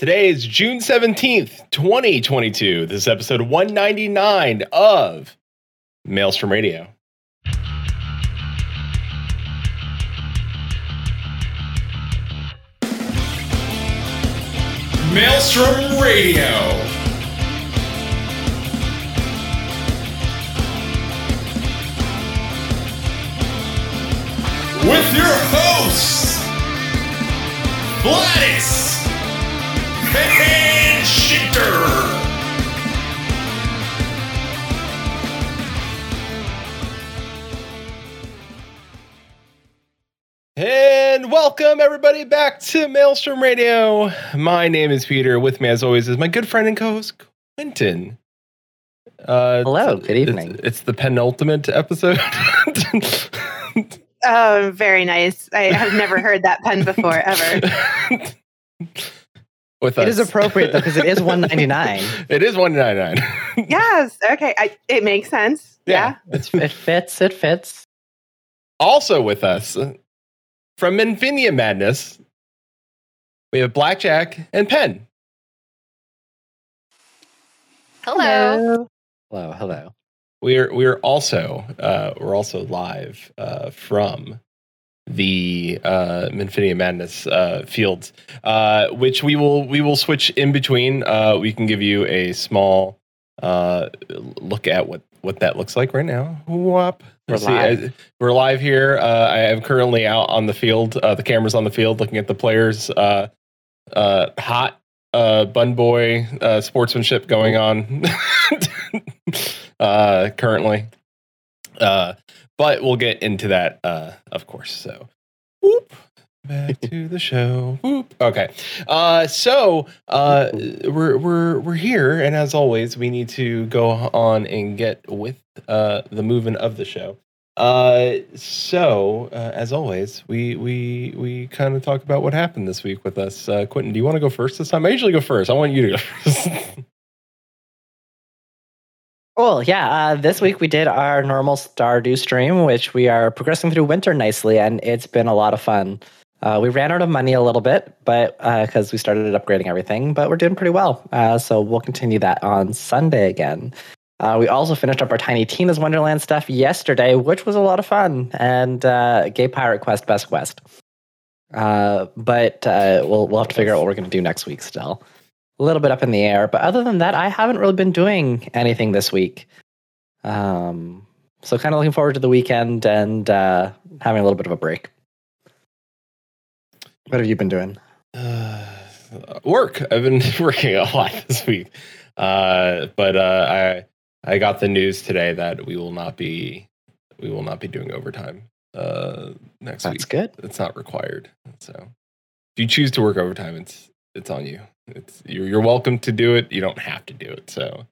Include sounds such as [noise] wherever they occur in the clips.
Today is June 17th, 2022. This is episode 199 of Maelstrom Radio. Maelstrom Radio. With your hosts, Gladys and Shitter. And welcome everybody back to Maelstrom Radio. My name is Peter. With me, as always, is my good friend and co-host Quentin. Uh, Hello, good it's- evening. It's, the penultimate episode. Oh, very nice. I have never heard that pen before, ever. [laughs] With It us. is appropriate though because it is [laughs] 199. It is one ninety nine. [laughs] Yes. Okay. I, it makes sense. Yeah. Yeah. It's, it fits. It fits. also with us from Infinia Madness, we have Blackjack and Penn. Hello. Hello, hello. We're we're also uh, we're also live uh, from the uh, Infinia Madness uh, fields, uh, which we will we will switch in between. Uh, we can give you a small uh, look at what what that looks like right now. Whoop. We're See, live. uh, we're live here. Uh, I am currently out on the field. Uh, the camera's on the field, looking at the players. Uh, uh, hot uh, bun boy uh, sportsmanship going on [laughs] uh, currently. Uh, but we'll get into that, uh, of course. So, whoop, back to the show. Whoop. Okay. Uh, so uh, we're we're we're here, and as always, we need to go on and get with uh, the movement of the show. Uh, so uh, as always, we we we kind of talk about what happened this week with us. Uh, Quentin, do you want to go first this time? I usually go first. I want you to go [laughs] first. Cool. Yeah. Uh, this week we did our normal Stardew stream, which we are progressing through winter nicely, and it's been a lot of fun. Uh, we ran out of money a little bit, but because we started upgrading everything, but we're doing pretty well. Uh, so we'll continue that on Sunday again. Uh, we also finished up our Tiny Tina's Wonderland stuff yesterday, which was a lot of fun, and uh, Gay Pirate Quest Best Quest. Uh, but uh, we'll we'll have to figure out what we're going to do next week. Still, a little bit up in the air. But other than that, I haven't really been doing anything this week. Um, so kind of looking forward to the weekend and uh, having a little bit of a break. What have you been doing? Uh, work. I've been [laughs] working a lot this week, uh, but uh, I I got the news today that we will not be we will not be doing overtime uh, next That's week. That's good. It's not required. So if you choose to work overtime, it's it's on you. It's you're you're welcome to do it. You don't have to do it. So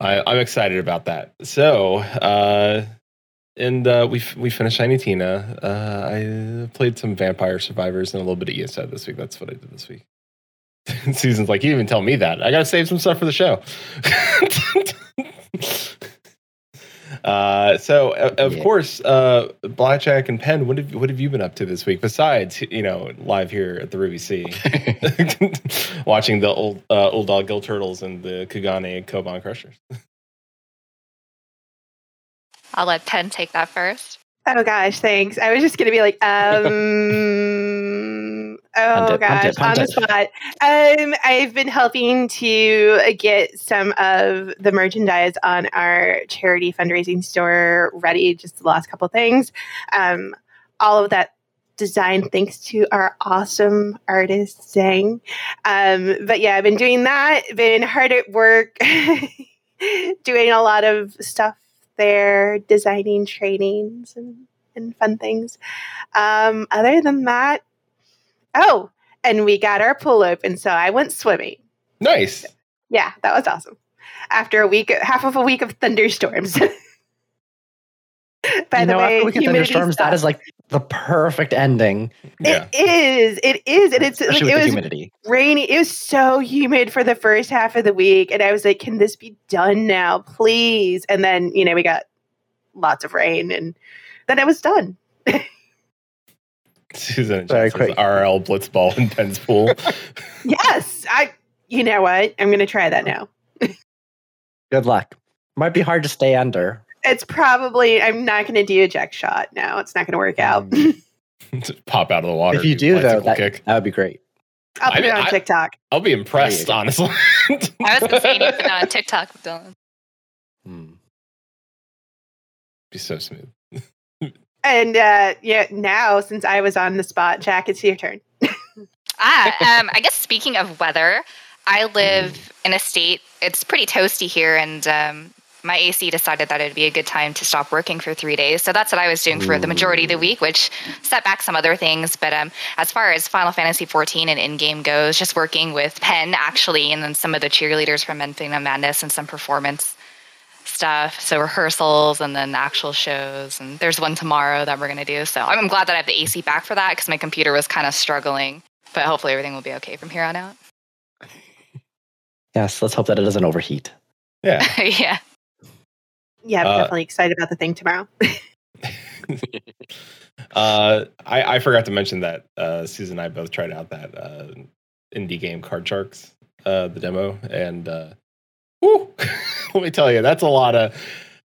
I, I'm excited about that. So uh, and uh, we we finished Shiny Tina. Uh, I played some Vampire Survivors and a little bit of ESO this week. That's what I did this week. [laughs] Susan's like, you didn't even tell me that. I got to save some stuff for the show. [laughs] uh, so, o- of Yeah. course, uh, Blackjack and Penn, what have what have you been up to this week besides you know live here at the Ruby Sea, [laughs] [laughs] watching the old uh, Ul'dah Gill Turtles and the Kugane Koban Crushers? I'll let Penn take that first. Oh gosh, thanks. I was just gonna be like, [laughs] um, oh it, gosh, it, on it. the spot. Um, I've been helping to get some of the merchandise on our charity fundraising store ready. Just the last couple things. Um, all of that design thanks to our awesome artist Zhang. Um, but yeah, I've been doing that. Been hard at work, [laughs] doing a lot of stuff there, designing trainings and, and fun things. Um, other than that, oh, and we got our pool open, so I went swimming. Nice. Yeah, that was awesome. After a week, half of a week of thunderstorms. [laughs] By you the know, way, after we get humidity thunderstorms, that sucks. is like the perfect ending, Yeah. It is. It is, and it's like it was humidity. rainy. It was so humid for the first half of the week, and I was like, "Can this be done now, please?" And then you know we got lots of rain, and then it was done. [laughs] Susan and Very Jess says quick. RL Blitzball in Penn's pool. [laughs] Yes, I. You know what? I'm going to try that now. Good luck. Might be hard to stay under. It's probably. I'm not going to do a jack shot. No, it's not going to work out. [laughs] Just Pop out of the water. if you do, though, that, kick. that would be great. I'll put I it on I- TikTok. I'll be impressed, honestly. [laughs] I was gonna say you need put it on TikTok, Dylan. Hmm. be so smooth. And uh, yeah, now since I was on the spot, Jack, it's your turn. Ah, um, I guess speaking of weather, I live in a state. It's pretty toasty here, and um, my AC decided that it'd be a good time to stop working for three days. So that's what I was doing for the majority of the week, which set back some other things. But um, as far as Final Fantasy XIV and in game goes, just working with Penn actually, and then some of the cheerleaders from Infinite Madness and some performance stuff. So rehearsals and then actual shows. And there's one tomorrow that we're going to do. So I'm glad that I have the AC back for that because my computer was kind of struggling. But hopefully everything will be okay from here on out. Yes, let's hope that it doesn't overheat. Yeah. [laughs] yeah. Yeah, I'm Uh, definitely excited about the thing tomorrow. [laughs] [laughs] Uh, I, I forgot to mention that uh, Susan and I both tried out that uh, indie game Card Sharks, uh, the demo, and uh, whew, [laughs] let me tell you, that's a lot of.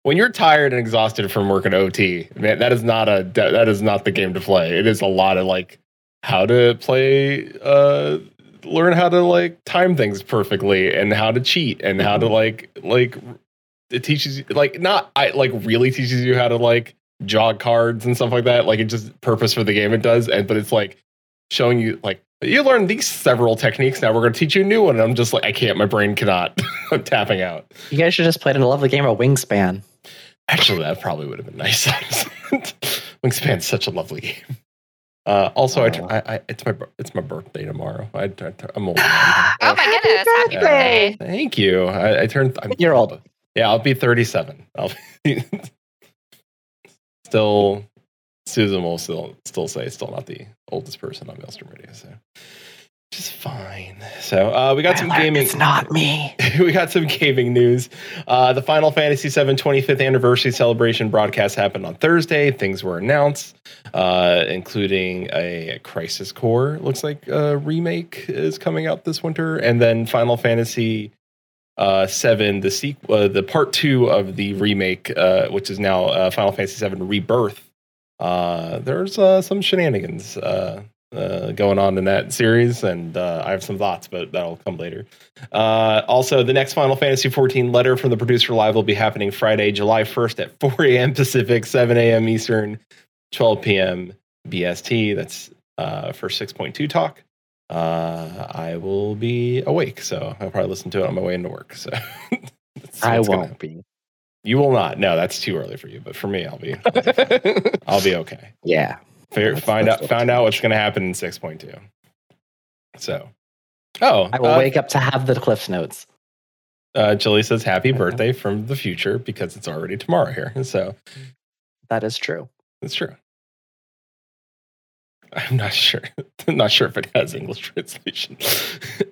When you're tired and exhausted from working OT, man, that is not a that is not the game to play. It is a lot of like how to play, uh, learn how to like time things perfectly, and how to cheat, and how to like like it teaches you like not I like really teaches you how to like jog cards and stuff like that. Like it just purpose for the game it does, and but it's like showing you like you learned these several techniques. Now we're going to teach you a new one, and I'm just like I can't. My brain cannot. I'm [laughs] tapping out. You guys should just play in a lovely game of Wingspan. Actually, that probably would have been nice. [laughs] Wingspan's such a lovely game. Uh, also, I, Oh. I, I, it's my it's my birthday tomorrow. I, I, I'm old. [gasps] Oh my goodness. Happy birthday. birthday. Thank you. I, I turned. I'm, You're old. Yeah, I'll be 37. I'll be [laughs] still. Susan will still still say still not the oldest person on Maelstrom Radio, so is fine. So uh, we got some I learned gaming. It's not me. [laughs] we got some gaming news. Uh, the Final Fantasy VII 25th anniversary celebration broadcast happened on Thursday. Things were announced, uh, including a Crisis Core. Looks like a remake is coming out this winter, and then Final Fantasy uh, Seven, the sequel, uh, the part two of the remake, uh, which is now uh, Final Fantasy Seven Rebirth. Uh, there's uh, some shenanigans uh, uh, going on in that series, and uh, I have some thoughts, but that'll come later. Uh, also, the next Final Fantasy XIV letter from the producer live will be happening Friday, July 1st at 4 [laughs] a.m. Pacific, 7 a.m. Eastern, 12 p.m. BST. That's uh, for 6.2 talk. Uh, I will be awake, so I'll probably listen to it on my way into work. So [laughs] that's I won't be. You will not. No, that's too early for you. But for me, I'll be. I'll be okay. [laughs] Yeah. Fair, That's- find that's out. Find out what's going to happen in six point two. So, oh, I will uh, wake up to have the cliff notes. Uh, Jilly says happy birthday from the future because it's already tomorrow here. So That is true. it's true. I'm not sure. [laughs] I'm not sure if it has English [laughs] translation.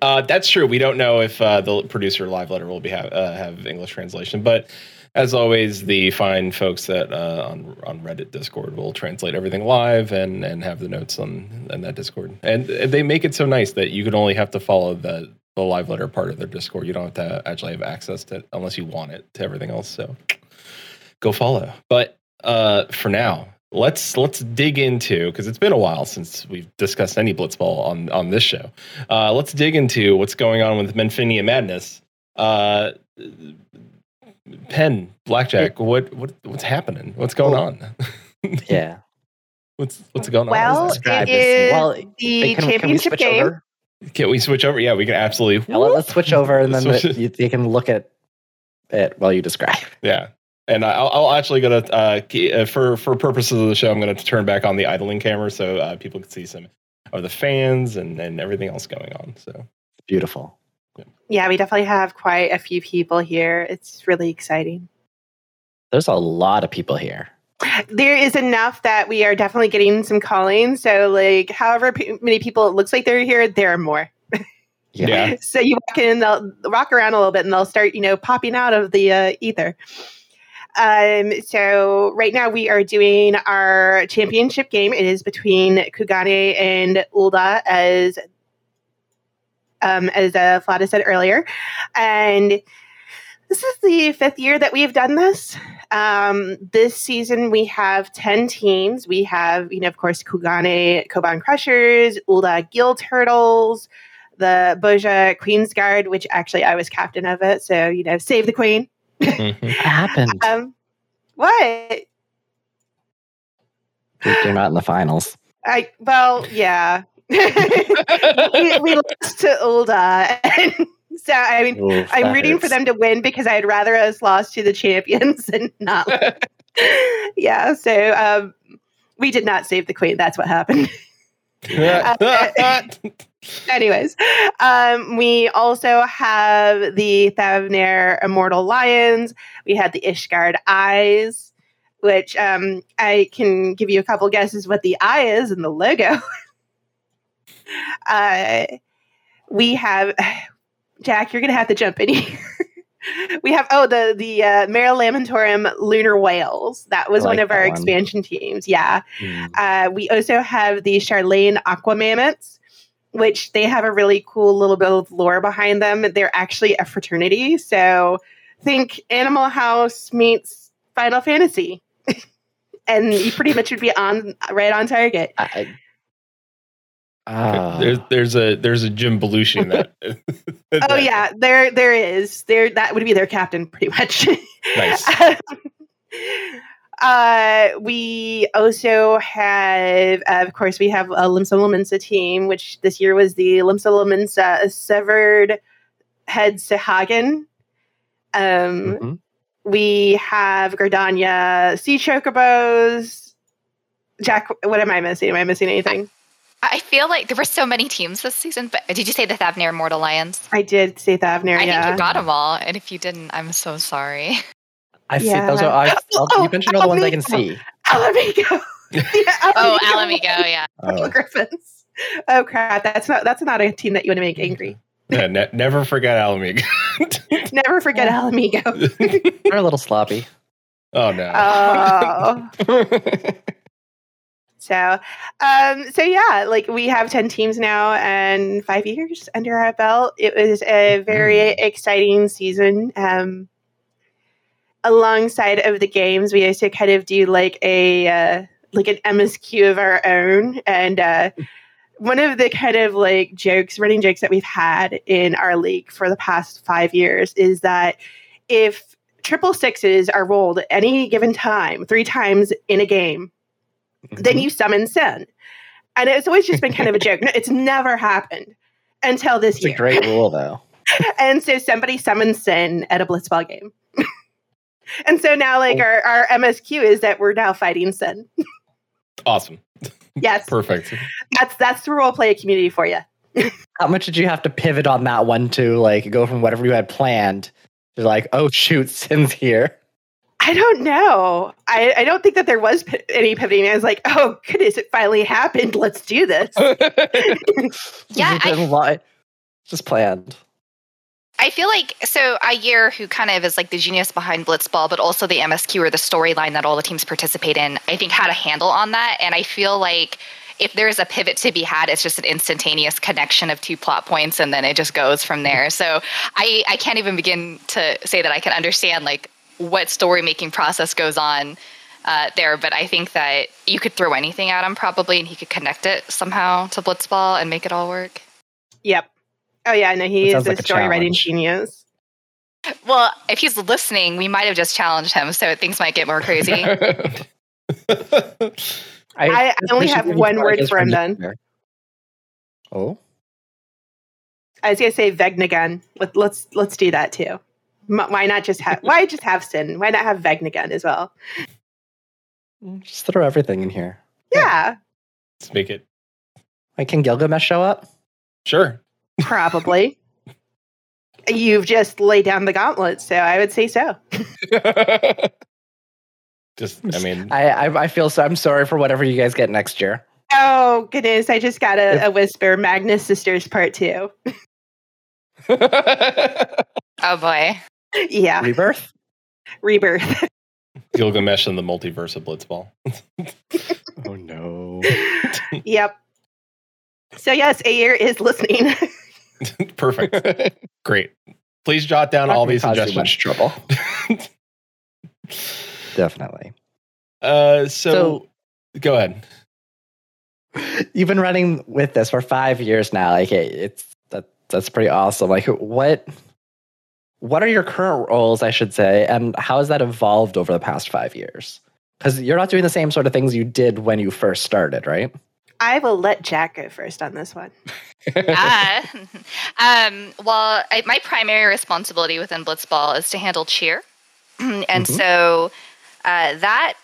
uh, that's true. We don't know if uh, the producer live letter will be have, uh, have English translation, but as always, the fine folks that uh, on on Reddit Discord will translate everything live and and have the notes on in that Discord. And they make it so nice that you can only have to follow the the live letter part of their Discord. You don't have to actually have access to it unless you want it to everything else. So go follow. But uh, for now, let's let's dig into because it's been a while since we've discussed any Blitzball on on this show. Uh, let's dig into what's going on with Menphina Madness. Uh, Penn, Blackjack, what what what's happening? What's going on? [laughs] Yeah. what's what's going Well, on? Describe it this. is Well, the Wait, can, can we championship switch game. over? Can we switch over? Yeah, we can absolutely. Yeah, let, us switch over and then Switch- the, you, you can look at it while you describe. [laughs] Yeah. And I- I'll, I'll actually gonna uh, uh, for for purposes of the show, I'm gonna turn back on the idling camera so uh, people can see some of the fans and and everything else going on. So Beautiful. Yeah, we definitely have quite a few people here. It's really exciting. There's a lot of people here. There is enough that we are definitely getting some calling. So, like, however p- many people it looks like they're here, there are more. Yeah. Yeah. [laughs] So you walk in, they'll rock around a little bit, and they'll start, you know, popping out of the uh, ether. Um, so right now we are doing our championship game. It is between Kugane and Ul'dah, as um, as uh, Flada said earlier, and this is the fifth year that we've done this. Um, this season we have ten teams. We have, you know, of course, Kugane Koban Crushers, Ul'dah Gill Turtles, the Bozja Queen's Guard, which actually I was captain of it. So you know, save the queen. Mhm. What happened? [laughs] Um, what? You're not in the finals. I well, yeah. [laughs] we, we lost to Ul'dah, [laughs] and so I mean, Oof, I'm rooting for them to win because I'd rather us lost to the champions [laughs] and not. [laughs] yeah, so um, we did not save the queen. That's what happened. Anyways, um, we also have the Thavnair Immortal Lions. We had the Ishgard Eyes, which um, I can give you a couple guesses what the eye is in the logo. uh, we have [sighs] Jack. You're gonna have to jump in here. [laughs] we have oh the the uh, Mare Lamentorum Lunar Whales. That was I one of our one. expansion teams. Yeah. Hmm. Uh, we also have the Sharlayan Aqua Mammoths, which they have a really cool little bit of lore behind them. They're actually a fraternity. So think Animal House meets Final Fantasy. [laughs] and you pretty much would be on right on target. I, Ah. there's there's a there's a Jim Belushi in that. [laughs] [laughs] Oh yeah, there there is. There that would be their captain pretty much. [laughs] Nice. uh, we also have, uh, of course, we have a Limsa Lominsa team, which this year was the Limsa Lominsa Severed Head Sahagin. Um, Mhm. We have Gridania Sea Chocobos. Jack, what am I missing? Am I missing anything? I feel like there were so many teams this season, but did you say the Thavnair Mortal Lions? I did say Thavnair, I yeah. think you got them all, and if you didn't, I'm so sorry. I see. Those are. I, [laughs] I'll, Oh, you mentioned all the ones I can Ala Mhigo. see. Ala Mhigo. [laughs] Yeah, Oh, Ala Mhigo. Alamigo, yeah. [laughs] Oh. Griffins. Oh crap! That's not that's not a team that you want to make angry. Yeah, ne- never forget Alamig. Never forget Ala Mhigo. They're a little sloppy. oh no. Oh, so um, so yeah, like we have ten teams now and five years under our belt. It was a very exciting season. Um, alongside of the games, we also kind of do like a uh, like an MSQ of our own, and uh, one of the kind of like jokes, running jokes that we've had in our league for the past five years is that if triple sixes are rolled at any given time, three times in a game, then mm-hmm. you summon Sin. And it's always just been kind of a joke. No, It's never happened until this year. It's a great [laughs] rule, though. and so somebody summons Sin at a Blitzball game. [laughs] and so now, like, oh. our, our MSQ is that we're now fighting Sin. awesome. [laughs] Yes, Perfect. that's that's the role play community for you. How much did you have to pivot on that one to like go from whatever you had planned to like, oh shoot, Sin's here? I don't know. I, I don't think that there was p- any pivoting. I was like, oh goodness, it finally happened. Let's do this. [laughs] [laughs] Yeah, I- just planned. I feel like so Ayer, who kind of is like the genius behind Blitzball, but also the MSQ or the storyline that all the teams participate in, I think had a handle on that. And I feel like if there is a pivot to be had, it's just an instantaneous connection of two plot points, and then it just goes from there. So I I can't even begin to say that I can understand like what story making process goes on. Uh, there, but I think that you could throw anything at him probably, and he could connect it somehow to Blitzball and make it all work. Yep. Oh yeah, no, he That is sounds a like a story writing genius. Well, if he's listening, we might have just challenged him, so things might get more crazy. [laughs] I- I only have one word for him friendship then. there. Oh, I was gonna say Vegnagun. Let, let's let's do that too. M- why not just have why just have Sin? Why not have Vegnagun as well? Mm, just throw everything in here. Yeah, Let's make it. Like, can Gilgamesh show up? Sure. probably. [laughs] You've just laid down the gauntlet, so I would say so. [laughs] Just, I mean, [laughs] I, I I feel so. I'm sorry for whatever you guys get next year. Oh goodness, I just got a, a whisper. Magnus Sisters Part Two. oh boy. Yeah, Rebirth. rebirth. Gilgamesh and the multiverse of Blitzball. [laughs] oh no. Yep. So yes, Ayer is listening. [laughs] Perfect. Great. Please jot down all these suggestions. much trouble. [laughs] Definitely. Uh, so, go ahead. You've been running with this for five years now. Like it, it's that that's pretty awesome. Like what what are your current roles, I should say, and how has that evolved over the past five years? Because you're not doing the same sort of things you did when you first started, right? I will let Jack go first on this one. [laughs] Ah. [laughs] um, well, I, my primary responsibility within Blitzball is to handle cheer, [clears throat] and Mhm. so uh, that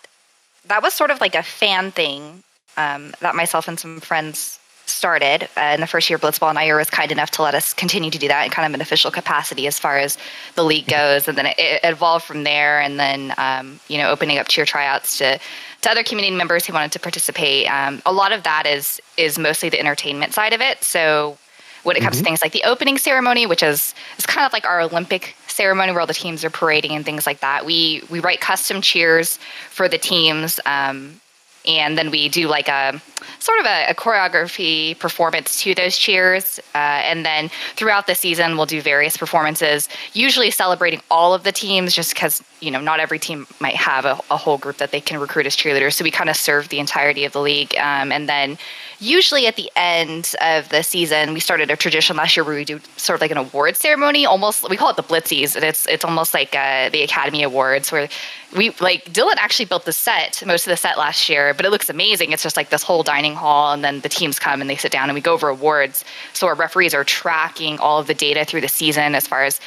that was sort of like a fan thing um, that myself and some friends started uh, in the first year. Blitzball and Ira was kind enough to let us continue to do that in kind of an official capacity as far as the league goes, and then it, it evolved from there. And then um, you know, opening up cheer tryouts to to other community members who wanted to participate. Um, a lot of that is is mostly the entertainment side of it. So when it comes to things like the opening ceremony, which is is kind of like our Olympic ceremony where all the teams are parading and things like that, we we write custom cheers for the teams. Um, and then we do like a sort of a, a choreography performance to those cheers. Uh, and then throughout the season, we'll do various performances, usually celebrating all of the teams, just because you know not every team might have a, a whole group that they can recruit as cheerleaders. So we kind of serve the entirety of the league. Um, and then usually at the end of the season, we started a tradition last year where we do sort of like an award ceremony. Almost we call it the Blitzies, and it's it's almost like uh, the Academy Awards where we like Dylan actually built the set, most of the set last year, but it looks amazing. It's just like this whole dining hall, and then the teams come and they sit down and we go over awards. So our referees are tracking all of the data through the season as far as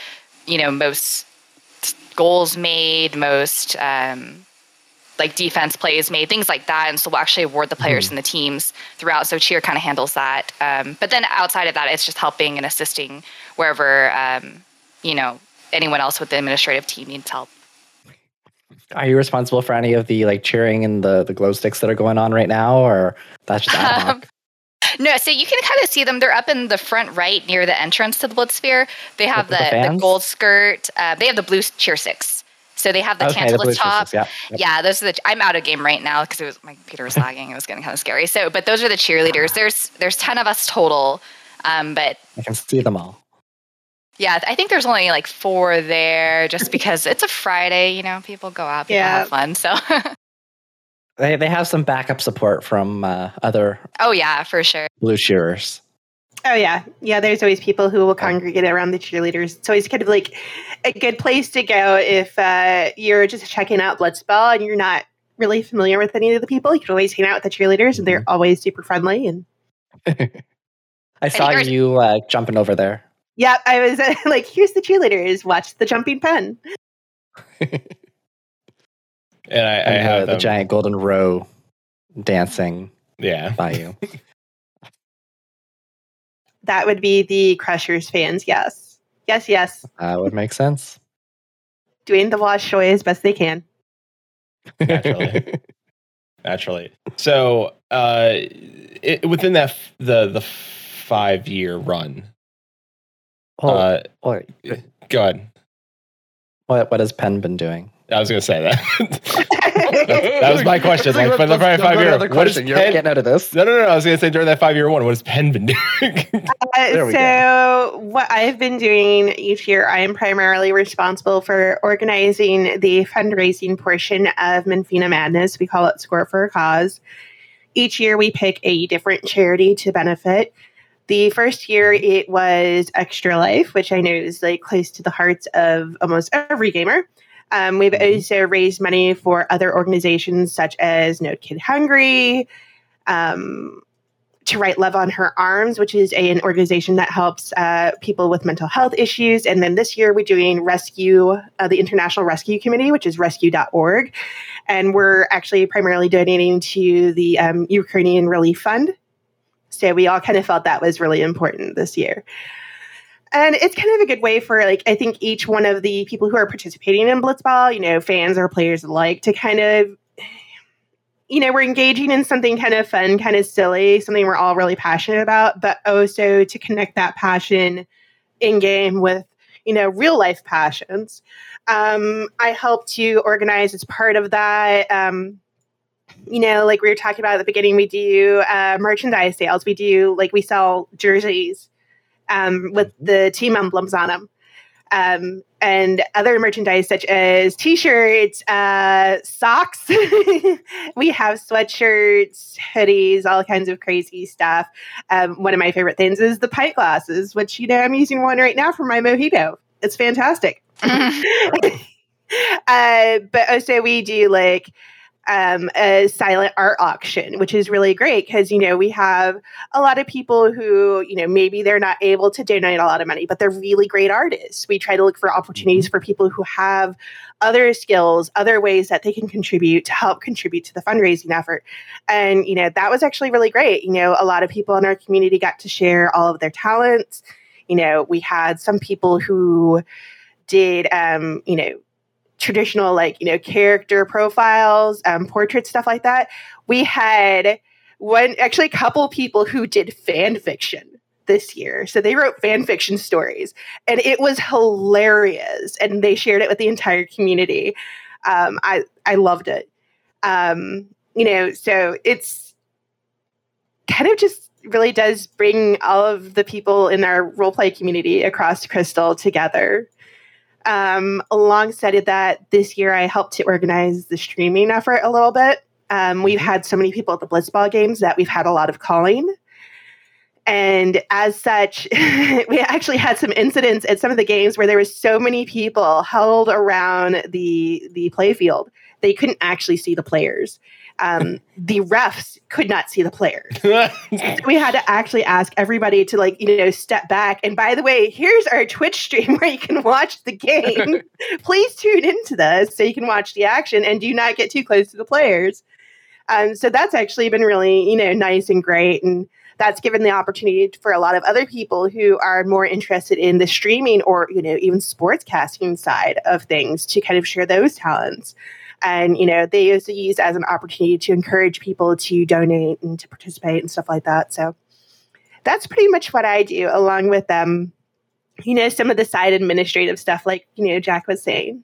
you know most goals made, most um, like defense plays made, things like that. And so we'll actually award the players and the teams throughout. So cheer kind of handles that. Um, but then outside of that, it's just helping and assisting wherever um, you know anyone else with the administrative team needs help. Are you responsible for any of the like cheering and the the glow sticks that are going on right now, or that's just ad hoc? Um, no, so you can kind of see them. They're up in the front right near the entrance to the Blood Blitsphere. They have the, the the, gold skirt. Uh, they have the blue cheer sticks. So they have the okay, the Tantalus top. yeah. Yep. Yeah, those are the. I'm out of game right now because it was my computer was lagging. It was getting kind of scary. So, but those are the cheerleaders. There's there's ten of us total. Um, but I can see them all. yeah, I think there's only like four there, just because it's a Friday. You know, people go out, people Yeah. have fun. So, [laughs] They they have some backup support from uh, other oh yeah, for sure. blue shearers. Oh yeah, yeah. There's always people who will congregate around the cheerleaders. It's always kind of like a good place to go if uh, you're just checking out Blitzball and you're not really familiar with any of the people. You can always hang out with the cheerleaders, and they're always super friendly. And [laughs] I saw here's- you uh, jumping over there. yeah, I was uh, [laughs] like, "Here's the cheerleaders. Watch the jumping pen." [laughs] And I, I and have the, the them- giant golden row dancing Yeah. by you. That would be the Crushers fans. Yes, yes, yes. That would make sense. Doing the wash show as best they can. Naturally. [laughs] naturally. So, uh, it, within that f- the the five year run, well, uh, what, go ahead. what what has Penn been doing? I was going to say that. [laughs] that was my question. Like, for the five to year, another what is question. You're Penn? getting out of this. No, no, no. I was going to say during that five year one, what has Penn been doing? [laughs] Uh, [laughs] we so, what I've been doing each year, I am primarily responsible for organizing the fundraising portion of Menphina Madness. We call it Score for a Cause. Each year, we pick a different charity to benefit. The first year, it was Extra Life, which I know is like close to the hearts of almost every gamer. Um, we've Mhm. also raised money for other organizations such as No Kid Hungry, um, to write love on her arms which is a, an organization that helps uh, people with mental health issues. And then this year we're doing rescue uh, the international rescue committee which is rescue.org and we're actually primarily donating to the um, ukrainian relief fund. So we all kind of felt that was really important this year and it's kind of a good way for like i think each one of the people who are participating in blitzball you know fans or players alike to kind of [sighs] you know, we're engaging in something kind of fun, kind of silly, something we're all really passionate about, but also to connect that passion in game with, you know, real life passions. Um, I help to organize as part of that. Um, you know, like we were talking about at the beginning, we do uh, merchandise sales. We do like we sell jerseys um, with the team emblems on them um, and other merchandise such as t-shirts, uh, socks. [laughs] we have sweatshirts, hoodies, all kinds of crazy stuff. Um, one of my favorite things is the pint glasses, which you know I'm using one right now for my mojito. It's fantastic. [laughs] [laughs] uh, but also we do like um, a silent art auction, which is really great because, you know, we have a lot of people who, you know, maybe they're not able to donate a lot of money, but they're really great artists. We try to look for opportunities mm-hmm. for people who have other skills, other ways that they can contribute to help contribute to the fundraising effort. And, you know, that was actually really great. You know, a lot of people in our community got to share all of their talents. You know, we had some people who did, um, you know, traditional like you know character profiles um, portraits stuff like that. We had one actually a couple people who did fan fiction this year. So they wrote fan fiction stories and it was hilarious and they shared it with the entire community. Um, i i loved it. Um, you know so it's kind of just really does bring all of the people in our role play community across crystal together um, alongside of that, this year I helped to organize the streaming effort a little bit. Um, we've had so many people at the Blitzball games that we've had a lot of calling. And as such, [laughs] we actually had some incidents at some of the games where there was so many people held around the the playfield they couldn't actually see the players um, [laughs] the refs could not see the players. [laughs] so we had to actually ask everybody to like, you know, step back. And by the way, here's our Twitch stream [laughs] where you can watch the game. Please tune into this so you can watch the action and do not get too close to the players. Um, so that's actually been really, you know, nice and great. And that's given the opportunity for a lot of other people who are more interested in the streaming or, you know, even sports casting side of things to kind of share those talents. And, you know, they also use as an opportunity to encourage people to donate and to participate and stuff like that. So that's pretty much what I do, along with um, you know, some of the side administrative stuff, like, you know, Jack was saying.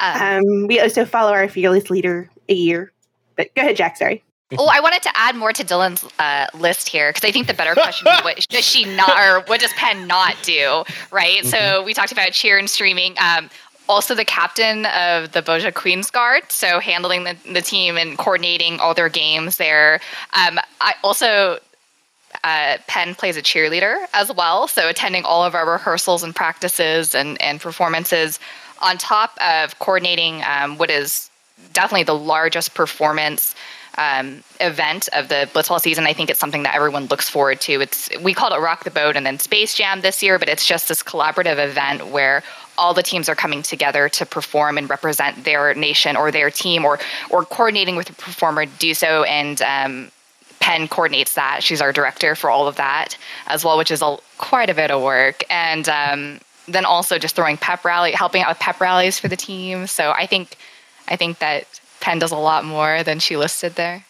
Um, um, we also follow our fearless leader a year. But go ahead, Jack. Sorry. Oh, I wanted to add more to Dylan's uh, list here because I think the better question is what does she not or what does Penn not do, right? Mm-hmm. So we talked about cheer and streaming. Um, also the captain of the Bozja Queens Guard, so handling the, the team and coordinating all their games there. Um, I also uh, Penn plays a cheerleader as well, so attending all of our rehearsals and practices and, and performances, on top of coordinating um, what is definitely the largest performance um, event of the Blitzball season. I think it's something that everyone looks forward to. It's we called it Rock the Boat and then Space Jam this year, but it's just this collaborative event where all the teams are coming together to perform and represent their nation or their team or or coordinating with a performer to do so and um, Penn coordinates that. She's our director for all of that as well, which is a, quite a bit of work. And um, then also just throwing pep rally, helping out with pep rallies for the team. So I think I think that Penn does a lot more than she listed there.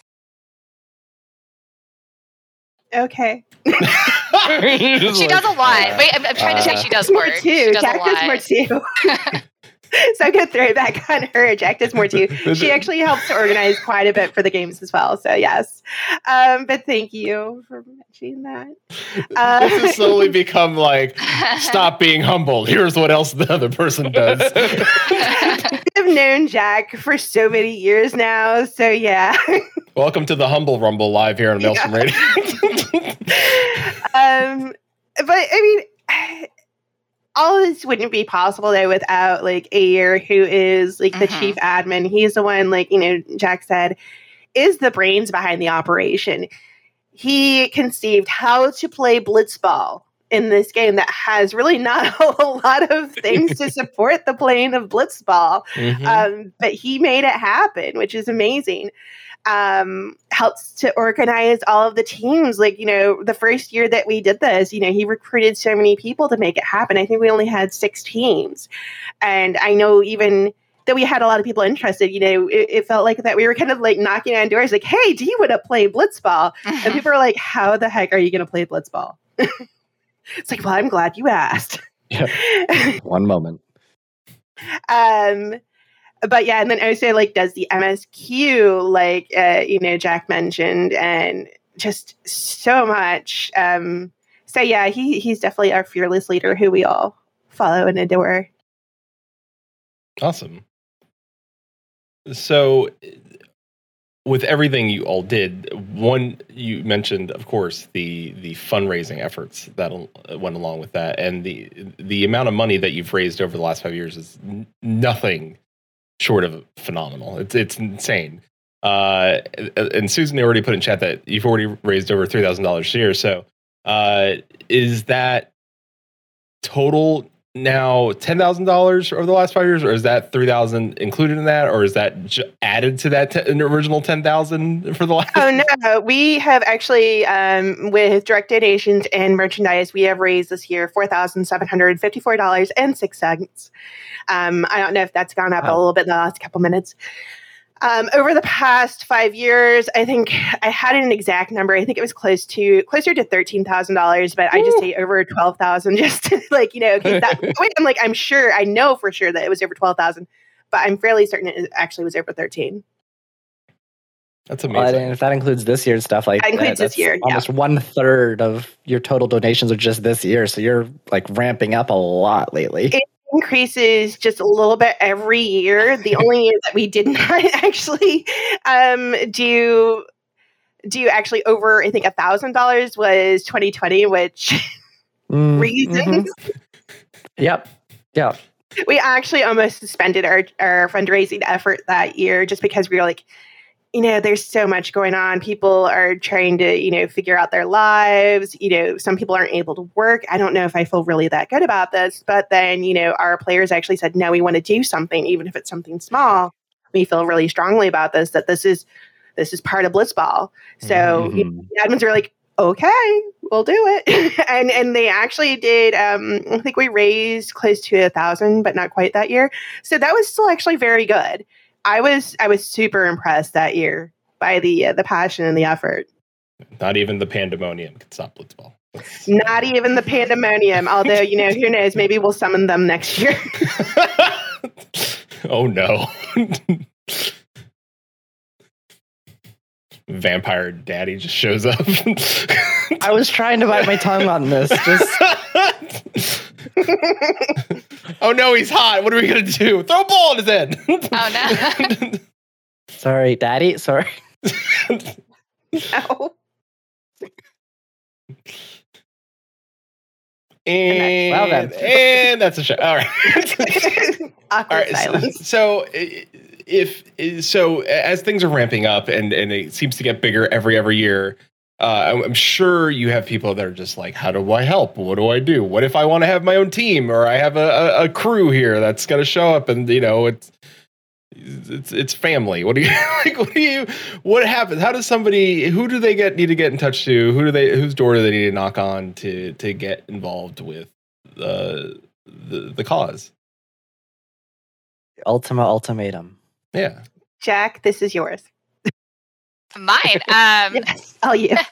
Okay. [laughs] [laughs] she does a lot. Uh, Wait, I'm, I'm trying to say uh, she does more. Too. She does Jack does more too. [laughs] [laughs] so I'm gonna throw it back [laughs] on her. Jack does more too. [laughs] She actually helps to organize quite a bit for the games as well. So yes, um, but thank you for mentioning that. Uh, this has slowly become like, stop being humble. Here's what else the other person does. I've known Jack for so many years now. So yeah. Welcome to the Humble Rumble live here on Maelstrom yeah. Radio. um, but I mean all of this wouldn't be possible though without like Ayer, who is like the mm-hmm. chief admin. He's the one, like, you know, Jack said, is the brains behind the operation. He conceived how to play blitzball in this game that has really not [laughs] a lot of things to [laughs] support the playing of blitzball. Mm-hmm. Um, but he made it happen, which is amazing um, helps to organize all of the teams. Like, you know, the first year that we did this, you know, he recruited so many people to make it happen. I think we only had six teams. And I know even that we had a lot of people interested, you know, it, it felt like that we were kind of like knocking on doors, like, hey, do you want to play blitzball? [laughs] and people are like, how the heck are you going to play blitzball? [laughs] it's like, well, I'm glad you asked. [laughs] One moment. um but yeah and then also like does the msq like uh, you know jack mentioned and just so much um so yeah he he's definitely our fearless leader who we all follow and adore Awesome. So, with everything you all did, one you mentioned, of course, the the fundraising efforts that went along with that, and the the amount of money that you've raised over the last five years is nothing short of phenomenal. It's it's insane. Uh, and Susan already put in chat that you've already raised over three thousand dollars a year. So, uh, is that total now ten thousand dollars over the last five years, or is that three thousand included in that, or is that j- added to that t- original ten thousand for the last? Oh no, we have actually um, with direct donations and merchandise, we have raised this year four thousand seven hundred fifty-four dollars and six cents. Um, I don't know if that's gone up wow. a little bit in the last couple minutes. Um, over the past five years, I think I had an exact number. I think it was close to closer to thirteen thousand dollars, but Ooh. I just say over twelve thousand, [laughs] just to, like you know. Okay, that, [laughs] I'm like I'm sure I know for sure that it was over twelve thousand, but I'm fairly certain it actually was over thirteen. That's amazing. Well, and if that includes this year's stuff, like that includes that, this year, almost yeah. one third of your total donations are just this year. So you're like ramping up a lot lately. It increases just a little bit every year. The only year that we did [laughs] not actually um, do do actually over, I think, a thousand dollars was 2020, which Mm, [laughs] reasons. mhm. Yep. Yep. We actually almost suspended our, our fundraising effort that year just because we were like, you know, there's so much going on. People are trying to, you know, figure out their lives. You know, some people aren't able to work. I don't know if I feel really that good about this, but then, you know, our players actually said, no, we want to do something, even if it's something small. We feel really strongly about this, that this is this is part of Blitzball. So you know, the admins are like, okay, we'll do it. [laughs] and and they actually did um I think we raised close to a thousand, but not quite that year. So that was still actually very good. I was I was super impressed that year by the uh, the passion and the effort. Not even the pandemonium could stop Blitzball. Not even the pandemonium. Although you know, who knows? Maybe we'll summon them next year. [laughs] oh no. Vampire daddy just shows up. I was trying to bite my tongue on this. Just [laughs] [laughs] oh no, he's hot. What are we gonna do? Throw a ball in his head. [laughs] Oh no. [laughs] sorry, Daddy. Sorry. no. And, Well then. and that's a show. All right. Awkward All right. So, silence. so if so, as things are ramping up and and it seems to get bigger every every year, uh, I'm- I'm sure you have people that are just like, how do I help? What do I do? What if I want to have my own team or I have a, a, a crew here that's going to show up and you know it's it's it's family. What do you [laughs] like? What do you? What happens? How does somebody? Who do they get need to get in touch to? Who do they? Whose door do they need to knock on to to get involved with uh, the the cause? Ultima ultimatum. Yeah. Jack, this is yours. Mine. Um, Yes, all you. [laughs]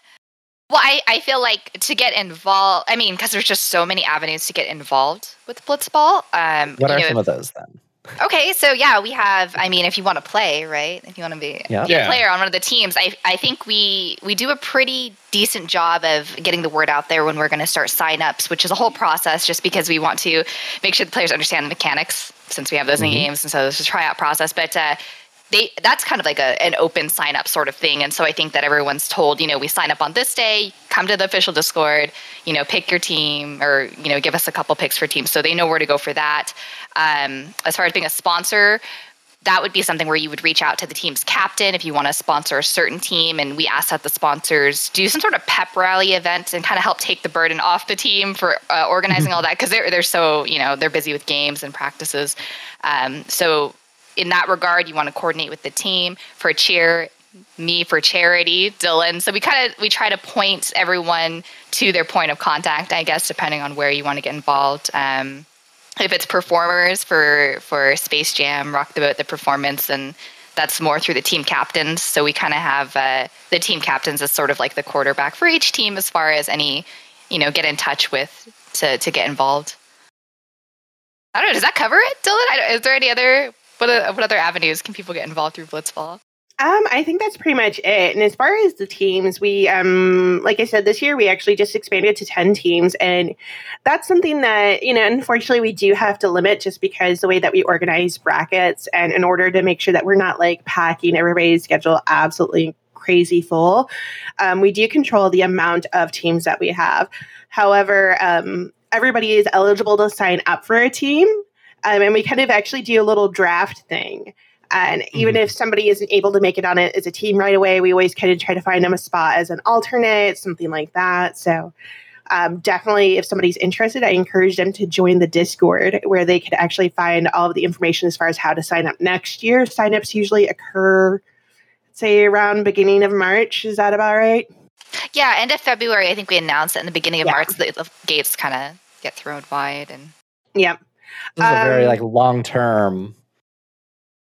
Well, I, I feel like to get involved, I mean, because there's just so many avenues to get involved with Blitzball. Um, What are know, some of those then? Okay, so yeah, we have. I mean, if you want to play, right? If you want to be, Yeah. be a player on one of the teams, I I think we we do a pretty decent job of getting the word out there when we're going to start signups, which is a whole process. Just because we want to make sure the players understand the mechanics, since we have those in Mhm. games, and so this is a tryout process. But uh, they that's kind of like a, an open sign up sort of thing, and so I think that everyone's told, you know, we sign up on this day, come to the official Discord, you know, pick your team, or you know, give us a couple picks for teams, so they know where to go for that. Um, as far as being a sponsor, that would be something where you would reach out to the team's captain if you want to sponsor a certain team. And we ask that the sponsors do some sort of pep rally event and kind of help take the burden off the team for uh, organizing all that because they're, they're so you know they're busy with games and practices. Um, so in that regard you want to coordinate with the team for cheer me for charity dylan so we kind of we try to point everyone to their point of contact i guess depending on where you want to get involved um, if it's performers for for Space Jam, Rock the Boat, the performance, and that's more through the team captains. So we kind of have uh, the team captains as sort of like the quarterback for each team as far as any, you know, get in touch with to to get involved. I don't know. Does that cover it, Dylan? Is there any other what, what other avenues can people get involved through Blitzball? Um, I think that's pretty much it. And as far as the teams, we, um, like I said, this year we actually just expanded to 10 teams. And that's something that, you know, unfortunately we do have to limit just because the way that we organize brackets and in order to make sure that we're not like packing everybody's schedule absolutely crazy full, um, we do control the amount of teams that we have. However, um, everybody is eligible to sign up for a team. Um, and we kind of actually do a little draft thing. And even mm-hmm. if somebody isn't able to make it on it as a team right away, we always kind of try to find them a spot as an alternate, something like that. So, um, definitely, if somebody's interested, I encourage them to join the Discord where they could actually find all of the information as far as how to sign up next year. Signups usually occur, say, around beginning of March. Is that about right? Yeah, end of February. I think we announced it in the beginning of yeah. March. The, the gates kind of get thrown wide, and yeah, this is um, a very um, like long term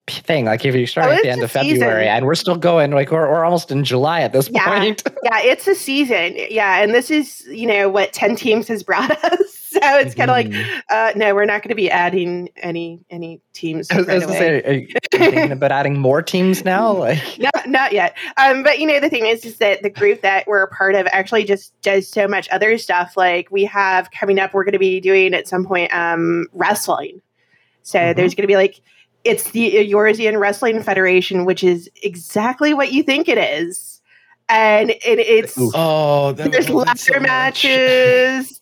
thing. Like if you start oh, at the end of February and we're still going, like we're, we're almost in July at this yeah. point. [laughs] yeah, it's a season. Yeah, and this is you know what ten teams has brought [laughs] us. [laughs] So it's kind of mm-hmm. like, uh, no, we're not going to be adding any any teams. I was, right I was say, are you thinking about adding more teams [laughs] now? Like, no, not yet. Um, but you know, the thing is, is that the group that we're a part of actually just does so much other stuff. Like we have coming up, we're going to be doing at some point um, wrestling. So mm-hmm. there's going to be like it's the Eorzean Wrestling Federation, which is exactly what you think it is. And it, it's oh, there's ladder so matches,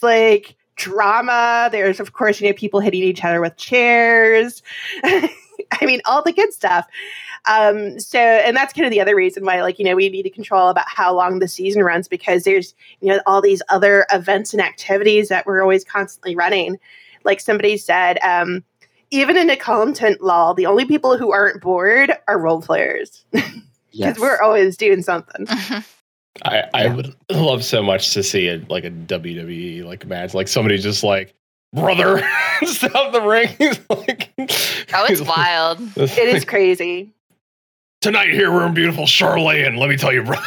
there's like drama, there's of course you know people hitting each other with chairs. [laughs] I mean, all the good stuff. Um, so, and that's kind of the other reason why, like, you know, we need to control about how long the season runs because there's, you know, all these other events and activities that we're always constantly running. Like somebody said, um, even in a content lull, the only people who aren't bored are role players [laughs] because yes. we're always doing something. I, I yeah. would [laughs] love so much to see it like a WWE like match, like somebody just like brother [laughs] stop the ring. [laughs] like, oh, it's wild. it is crazy. Tonight here we're in beautiful Charlotte, and let me tell you, brother,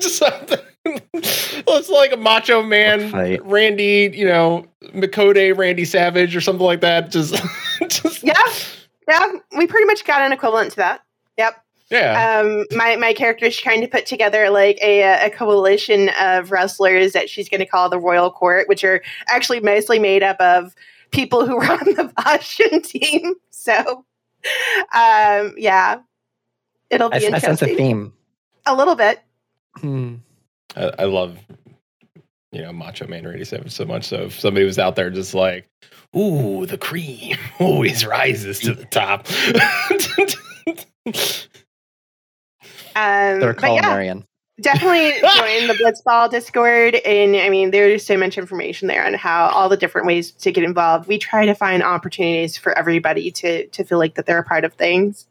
something. it's like a macho man, Randy, you know, Mikode, Randy Savage, or something like that. Just, just yeah, yeah. We pretty much got an equivalent to that. Yep. Yeah. Um, my my character is trying to put together like a a coalition of wrestlers that she's going to call the Royal Court, which are actually mostly made up of people who [laughs] were on the Bastion [laughs] team. So, um, yeah, it'll be I, interesting. I sense a theme. A little bit. Hmm. I, I love you know Macho Man Randy Savage so much. So if somebody was out there just like, "Ooh, the cream [laughs] always rises to the top." Um, They're culinarian. Yeah, definitely [laughs] join the Blitzball Discord, and I mean, there's so much information there on how all the different ways to get involved. We try to find opportunities for everybody to to feel like that they're a part of things.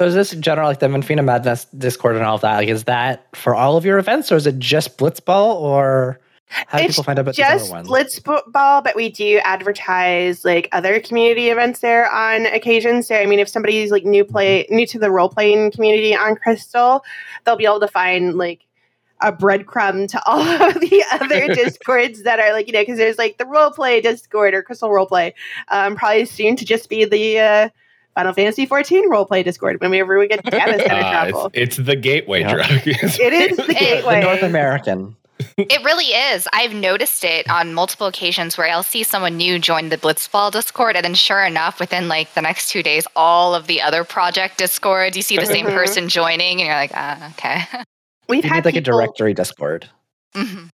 So is this general like the Menphina Madness Discord and all of that? Like, is that for all of your events, or is it just Blitzball, or how do it's people find out about just these other ones? Blitzball, but we do advertise like other community events there on occasion. So I mean, if somebody's like new play new to the role playing community on Crystal, they'll be able to find like a breadcrumb to [laughs] all of the other [laughs] discords that are like you know because there's like the role play discord or crystal role play um, probably soon to just be the uh, Final Fantasy 14 roleplay Discord whenever we get together. Kind of uh, it's, it's, the gateway yeah. drug. [laughs] it is the gateway. The North American. It really is. I've noticed it on multiple occasions where I'll see someone new join the Blitzball Discord, and then sure enough, within like the next two days, all of the other project Discords, you see the same mm-hmm. person joining, and you're like, ah, okay. We've you had need like people, a directory Discord. Mm-hmm.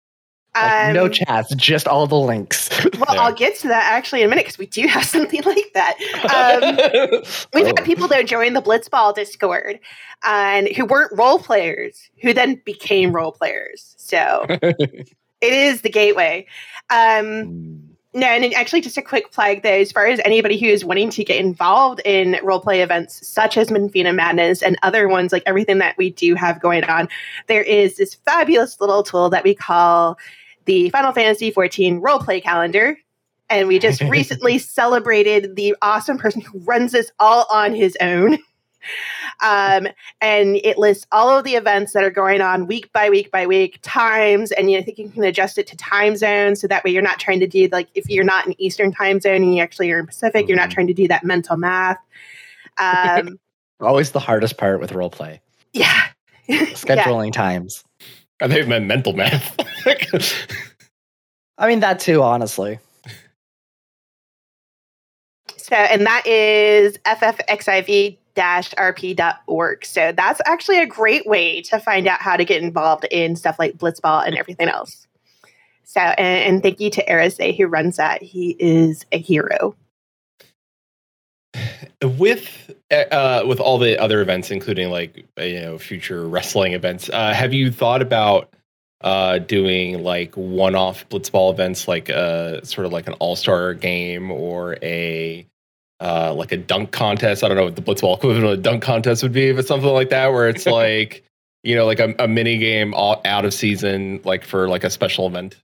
Like, um, no chats, just all the links. Well, yeah. I'll get to that actually in a minute because we do have [laughs] something like that. Um, [laughs] we've oh. had people that join the Blitzball Discord and who weren't role players, who then became role players. So [laughs] it is the gateway. Um, hmm. no, and actually, just a quick plug though, as far as anybody who is wanting to get involved in roleplay events such as Menphina Madness and other ones, like everything that we do have going on, there is this fabulous little tool that we call the Final Fantasy XIV roleplay calendar. And we just [laughs] recently celebrated the awesome person who runs this all on his own. [laughs] Um, and it lists all of the events that are going on week by week by week, times, and you know, I think you can adjust it to time zones so that way you're not trying to do like if you're not in Eastern time zone and you actually are in Pacific, mm-hmm. you're not mm-hmm. trying to do that mental math. Um, [laughs] Always the hardest part with role play. Yeah. Scheduling yeah. times. I think meant mental math. [laughs] I mean that too, honestly. So, and that is ffxiv rp.org. So that's actually a great way to find out how to get involved in stuff like Blitzball and everything else. So, and, and thank you to Arise who runs that. He is a hero. With uh, with all the other events, including like you know future wrestling events, uh, have you thought about uh, doing like one-off blitzball events, like uh, sort of like an all-star game or a uh, like a dunk contest. I don't know what the blitzball equivalent of a dunk contest would be, but something like that, where it's [laughs] like you know, like a, a mini game all, out of season, like for like a special event.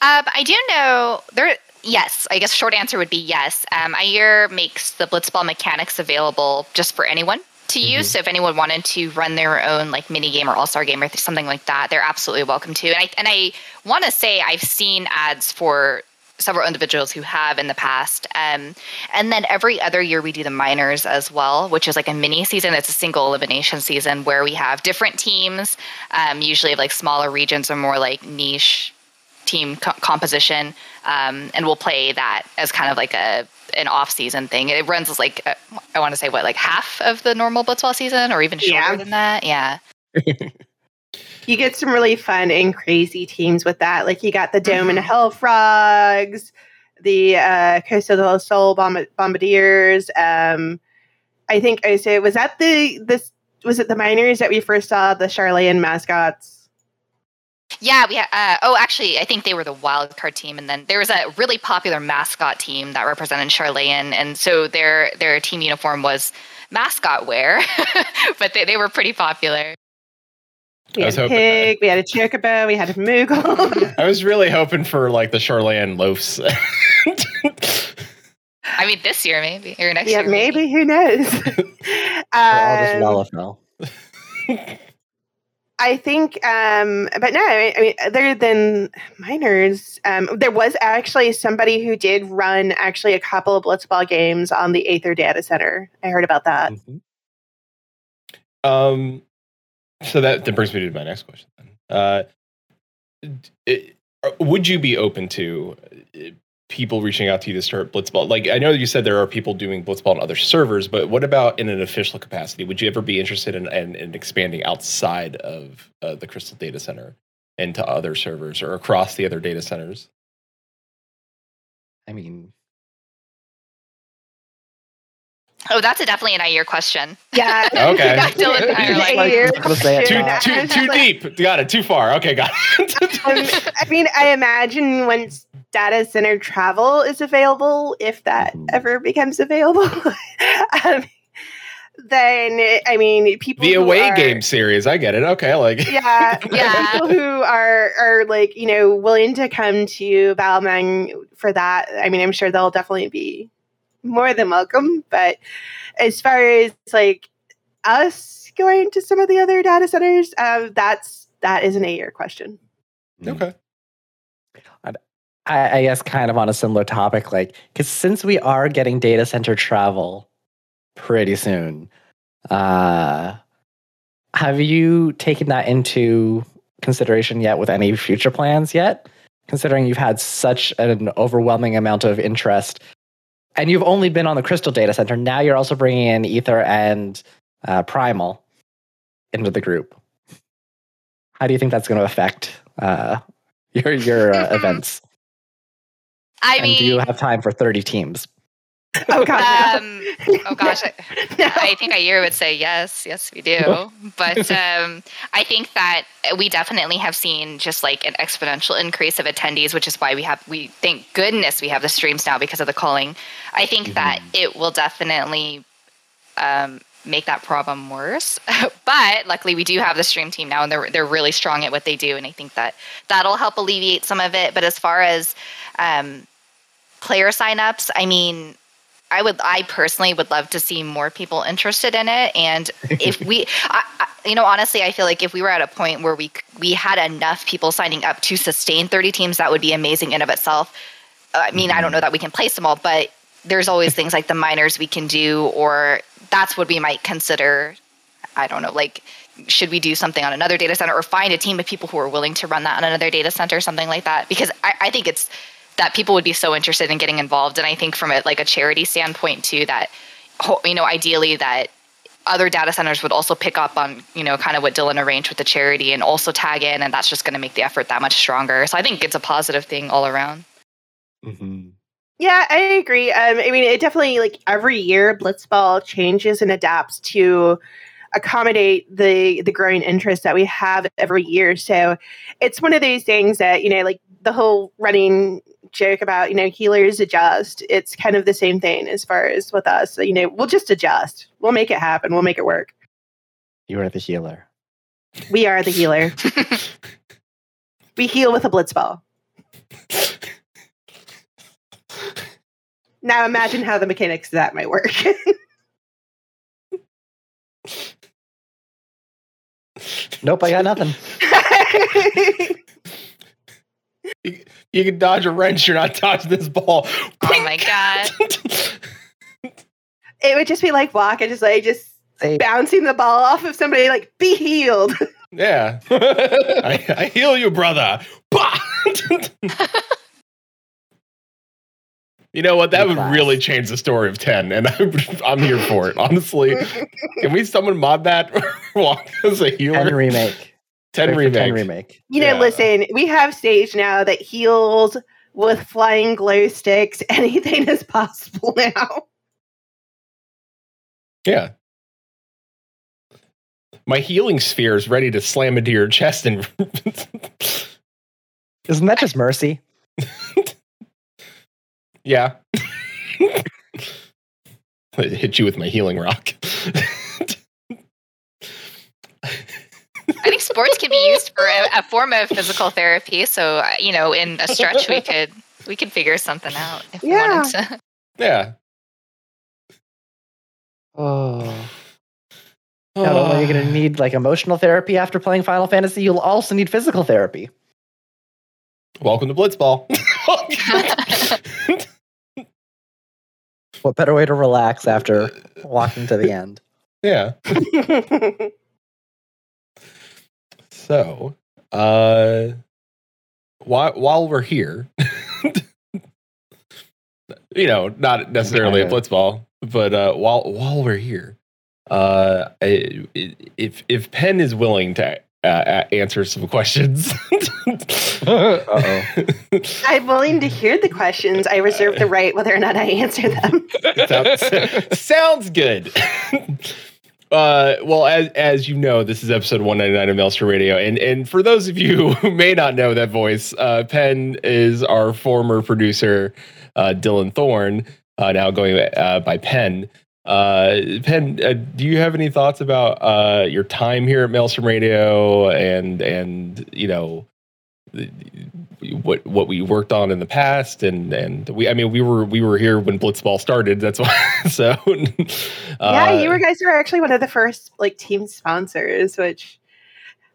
Um, I do know there. Yes, I guess short answer would be yes. Um, Ayer makes the blitzball mechanics available just for anyone to mm-hmm. use. So if anyone wanted to run their own like mini game or all star game or something like that, they're absolutely welcome to. And I and I want to say I've seen ads for several individuals who have in the past. Um, and then every other year we do the minors as well, which is like a mini season. It's a single elimination season where we have different teams, um, usually of like smaller regions or more like niche team co- composition, um, and we'll play that as kind of like a an off season thing. It runs as like uh, I want to say what like half of the normal blitzball season, or even shorter yeah. than that. Yeah. [laughs] you get some really fun and crazy teams with that. Like you got the Dome and mm-hmm. Hell Frogs, the uh, Costa del Sol Bomb- Bombardiers. Um, I think I say was that the this was it the Miners that we first saw the Sharlayan mascots. Yeah, we uh, oh actually I think they were the wild card team, and then there was a really popular mascot team that represented Sharlayan, and so their their team uniform was mascot wear, [laughs] but they, they were pretty popular. We had a pig, we had a chocobo, we had a moogle. [laughs] I was really hoping for like the Sharlayan loafs. [laughs] I mean, this year maybe or next yeah, year. Yeah, maybe. Who knows? um, I think, um, but no, I mean, other than minors, um, there was actually somebody who did run actually a couple of blitzball games on the Aether Data Center. I heard about that. Mm-hmm. Um, so that, that brings me to my next question. Then. Uh, it, uh, would you be open to uh, people reaching out to you to start Blitzball? Like I know you said there are people doing Blitzball on other servers, but what about in an official capacity? Would you ever be interested in, in, in expanding outside of uh, the Crystal Data Center into other servers or across the other data centers? I mean, Oh, that's a definitely an Ayer question. Yeah. [laughs] okay. like, too, too, too [laughs] deep. Got it. Too far. Okay, got it. um, [laughs] I mean, I imagine once data center travel is available, if that mm-hmm. ever becomes available, um, then I mean, people the away are, game series. I get it. Okay, like yeah, yeah. People who are are like you know willing to come to Balmung for that. I mean, I'm sure they'll definitely be more than welcome. But as far as like us going to some of the other data centers, uh, that's that is an Ayer question. Okay. I, I guess kind of on a similar topic, like because since we are getting data center travel pretty soon, uh, have you taken that into consideration yet with any future plans yet? Considering you've had such an overwhelming amount of interest and you've only been on the Crystal data center. Now you're also bringing in Aether and uh, Primal into the group. How do you think that's going to affect uh, your your uh, [laughs] events? I and mean, do you have time for thirty teams? Oh god! Um, [laughs] oh gosh, I, no. I think Ayer would say yes. Yes, we do. But [laughs] um, I think that we definitely have seen just like an exponential increase of attendees, which is why we have we thank goodness we have the streams now because of the calling. I think mm-hmm. that it will definitely um, make that problem worse. [laughs] but luckily, we do have the stream team now, and they're they're really strong at what they do, and I think that that'll help alleviate some of it. But as far as um, player signups, I mean I would, I personally would love to see more people interested in it. And if we, [laughs] I, I, you know, honestly, I feel like if we were at a point where we we had enough people signing up to sustain 30 teams, that would be amazing in of itself. I mean, I don't Mm-hmm. know that we can place them all, but there's always things like the minors we can do, or that's what we might consider. I don't know, like should we do something on another data center or find a team of people who are willing to run that on another data center, something like that? Because I, I think it's that people would be so interested in getting involved, and I think from a like a charity standpoint too, that you know, ideally that other data centers would also pick up on you know kind of what Dylan arranged with the charity and also tag in, and that's just going to make the effort that much stronger. So I think it's a positive thing all around. Mm-hmm. Yeah, I agree. Um, I mean, it definitely like every year Blitzball changes and adapts to accommodate the the growing interest that we have every year. So it's one of those things that you know, like the whole running joke about you know healers adjust. It's kind of the same thing as far as with us. So, you know, we'll just adjust. We'll make it happen. We'll make it work. You are the healer. We are the healer. [laughs] we heal with a Blitzball. Now imagine how the mechanics of that might work. Nope, I got nothing. [laughs] You can dodge a wrench, you're not dodging this ball. Oh my god! [laughs] it would just be like walking, just like just Say, bouncing the ball off of somebody, like be healed. [laughs] yeah. [laughs] I, I heal you, brother. Bah! you know what? That would really change the story of 10, and I'm, I'm here for it, honestly. Can we someone mod that? Walk as a 10 healer? remake. 10 Wait for remake. 10 remake. You know, Yeah. listen, we have Sage now that heals with flying glow sticks. [laughs] Anything is possible now. Yeah. My healing sphere is ready to slam into your chest and [laughs] Isn't that just mercy? [laughs] yeah. Hit you with my healing rock. I think sports can be used for a, a form of physical therapy. So uh, you know, in a stretch, we could we could figure something out if Yeah. we wanted to. yeah. Oh. Not only are you going to need like emotional therapy after playing Final Fantasy, you'll also need physical therapy. Welcome to Blitzball. [laughs] What better way to relax after walking to the end? [laughs] yeah. [laughs] So, uh, while while we're here, [laughs] you know, not necessarily a blitzball, but uh, while while we're here, uh, I- if if Penn is willing to uh, answer some questions, [laughs] Uh-oh. I'm willing to hear the questions. I reserve the right whether or not I answer them. [laughs] sounds, sounds good. Uh, well, as as you know, this is episode 199 of Maelstrom Radio, and and for those of you [laughs] who may not know that voice, uh, Penn is our former producer, uh, Dylan Thorne, uh, now going uh, by Penn. Penn, do you have any thoughts about your time here at Maelstrom Radio, and and you know what what we worked on in the past and and we I mean we were we were here when Blitzball started that's why [laughs] so yeah, uh, you were guys were actually one of the first like team sponsors, which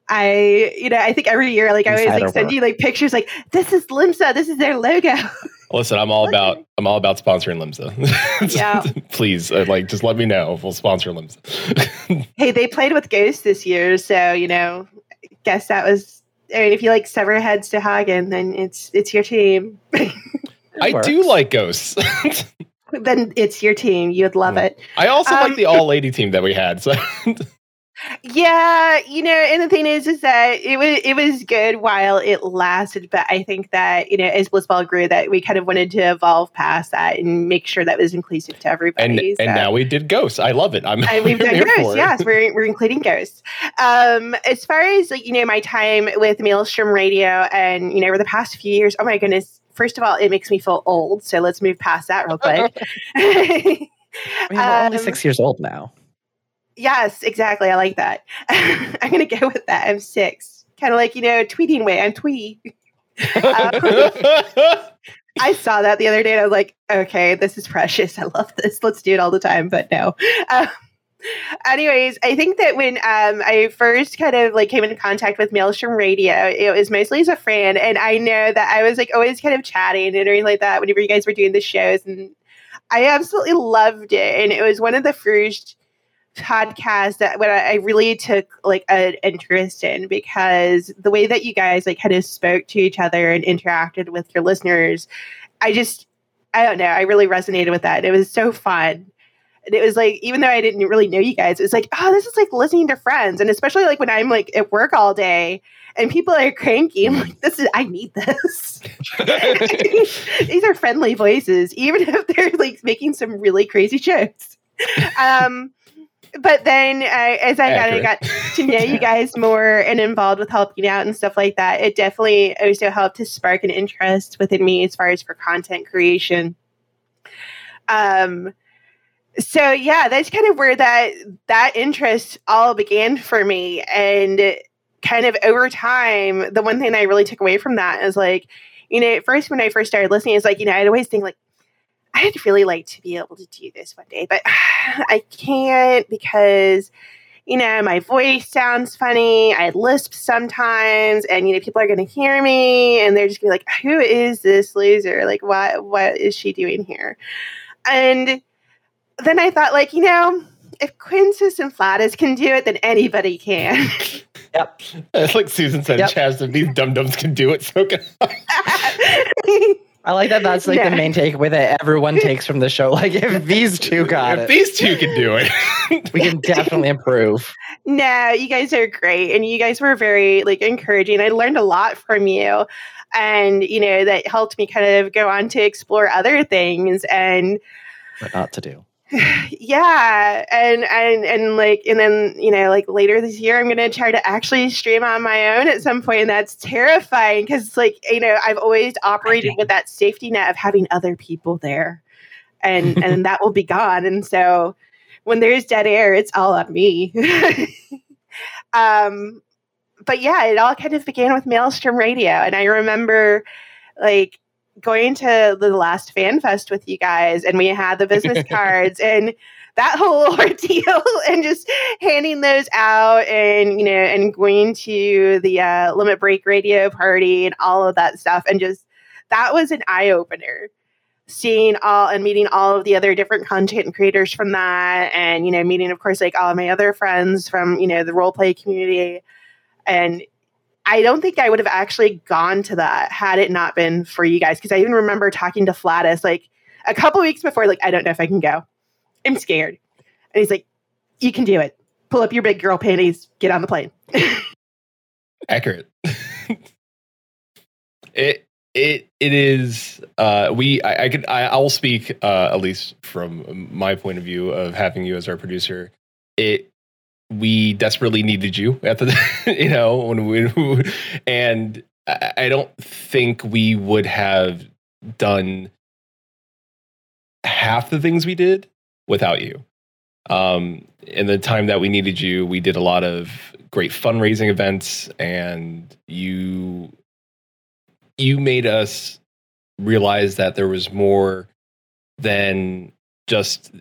I, you know, I think every year, like I always like send work. you like pictures, like this is Limsa, this is their logo. listen I'm all about I'm all about sponsoring Limsa [laughs] Yeah. please uh, like just let me know if we'll sponsor Limsa [laughs] hey, they played with Ghost this year, so you know, guess that was. I mean, if you like sever heads Sahagin, then it's it's your team. [laughs] I do like ghosts [laughs] then it's your team. You'd love Mm. it. I also Um, like the all lady team that we had so [laughs] Yeah, you know, and the thing is, is that it was it was good while it lasted, but I think that you know, as Blitzball grew, that we kind of wanted to evolve past that and make sure that was inclusive to everybody. and so. now we did ghosts I love it I'm and [laughs] we've done ghosts. Yes, we're, we're including ghosts. Um, as far as like you know, my time with Maelstrom Radio, and you know, over the past few years, oh my goodness! First of all, it makes me feel old. So let's move past that real quick. I mean, we're only Um, [laughs] six years old now. Yes, exactly. I like that. [laughs] I'm gonna go with that. I'm six. Kind of like you know, tweeting way. I'm twee. [laughs] I saw that the other day and I was like, okay, this is precious. I love this. Let's do it all the time. But no. Um, anyways, I think that when um, I first kind of like came into contact with Maelstrom Radio, it was mostly as a friend. And I know that I was like always kind of chatting and everything like that whenever you guys were doing the shows. And I absolutely loved it. And it was one of the first podcast that what I really took like an interest in because the way that you guys like kind of spoke to each other and interacted with your listeners, I just I don't know, I really resonated with that. It was so fun. And it was like, even though I didn't really know you guys, it was like, oh, this is like listening to friends. And especially like when I'm like at work all day and people are cranky, I'm like, this is I need this. [laughs] These are friendly voices, even if they're like making some really crazy jokes. Um but then uh, as I kind of got to know you guys more and involved with helping out and stuff like that, it definitely also helped to spark an interest within me as far as for content creation. Um, so yeah, that's kind of where that that interest all began for me, and kind of over time, the one thing I really took away from that is like, you know, at first when I first started listening, it's like you know I'd always think like I'd really like to be able to do this one day, but [sighs] I can't because, you know, my voice sounds funny. I lisp sometimes, and you know, people are going to hear me, and they're just going to be like, "Who is this loser? Like, what what is she doing here?" And then I thought, like, you know, if Quintus and Flatus can do it, then anybody can. [laughs] Yep. It's like Susan said, yep. Chaz, if these dum dums can do it, so can I. [laughs] I like that. That's like yeah. the main takeaway that everyone takes from the show. Like, if these two got if it, these two can do it, [laughs] we can definitely improve. [laughs] No, you guys are great, and you guys were very like encouraging. I learned a lot from you, and you know that helped me kind of go on to explore other things and what not to do. [sighs] yeah and and and like and then you know like later this year i'm gonna try to actually stream on my own at some point and that's terrifying because like you know i've always operated with that safety net of having other people there and and that will be gone and so when there's dead air it's all on me. [laughs] Um but yeah it all kind of began with maelstrom radio and i remember like going to the last fan fest with you guys and we had the business [laughs] cards and that whole [laughs] ordeal and just handing those out and you know and going to the uh, limit break radio party and all of that stuff. And just that was an eye opener seeing all and meeting all of the other different content creators from that and you know meeting of course like all of my other friends from you know the role play community and I don't think I would have actually gone to that had it not been for you guys. Because I even remember talking to Flatus like a couple weeks before, like, I don't know if I can go. I'm scared. And he's like, You can do it. Pull up your big girl panties, get on the plane. [laughs] Accurate. it it it is uh we I, I could I, I will speak uh at least from my point of view of having you as our producer. It we desperately needed you at the [laughs] you know when we and I don't think we would have done half the things we did without you. Um, in the time that we needed you, we did a lot of great fundraising events, and you you made us realize that there was more than just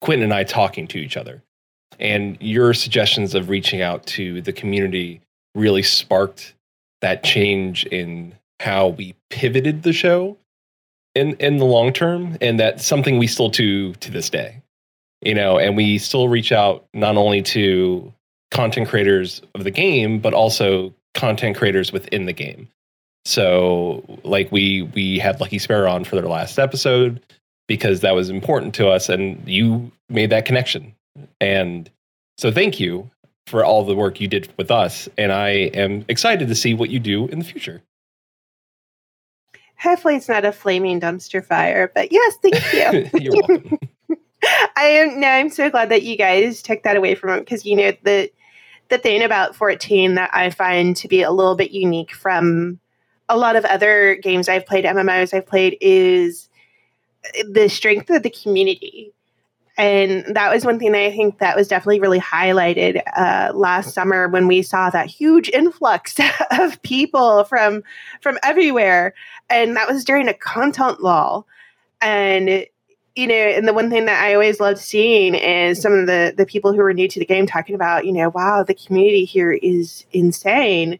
Quentin and I talking to each other. And your suggestions of reaching out to the community really sparked that change in how we pivoted the show in in the long term and that's something we still do to this day you know? And we still reach out not only to content creators of the game but also content creators within the game. So like we we had lucky sparrow on for their last episode because that was important to us and you made that connection and so thank you for all the work you did with us. And I am excited to see what you do in the future. Hopefully, it's not a flaming dumpster fire, but yes, thank [laughs] you. You're welcome. [laughs] I am no, I'm so glad that you guys took that away from him because you know the the thing about 14 that I find to be a little bit unique from a lot of other games I've played, MMOs I've played, is the strength of the community And that was one thing I think that was definitely really highlighted uh, last summer when we saw that huge influx [laughs] of people from from everywhere, and that was during a content lull. And you know, and the one thing that I always loved seeing is some of the the people who were new to the game talking about, you know, wow, the community here is insane,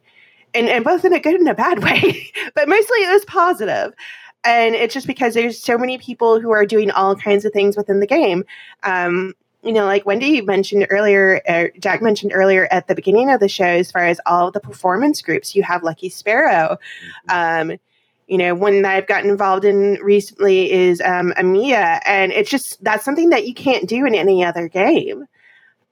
and and both in a good and a bad [laughs] way, but mostly it was positive and it's just because there's so many people who are doing all kinds of things within the game. Um, you know, like Wendy mentioned earlier, uh, Jack mentioned earlier at the beginning of the show, as far as all the performance groups, you have Lucky Sparrow. Mm-hmm. Um, you know, one that I've gotten involved in recently is um, Amiya, and it's just that's something that you can't do in any other game.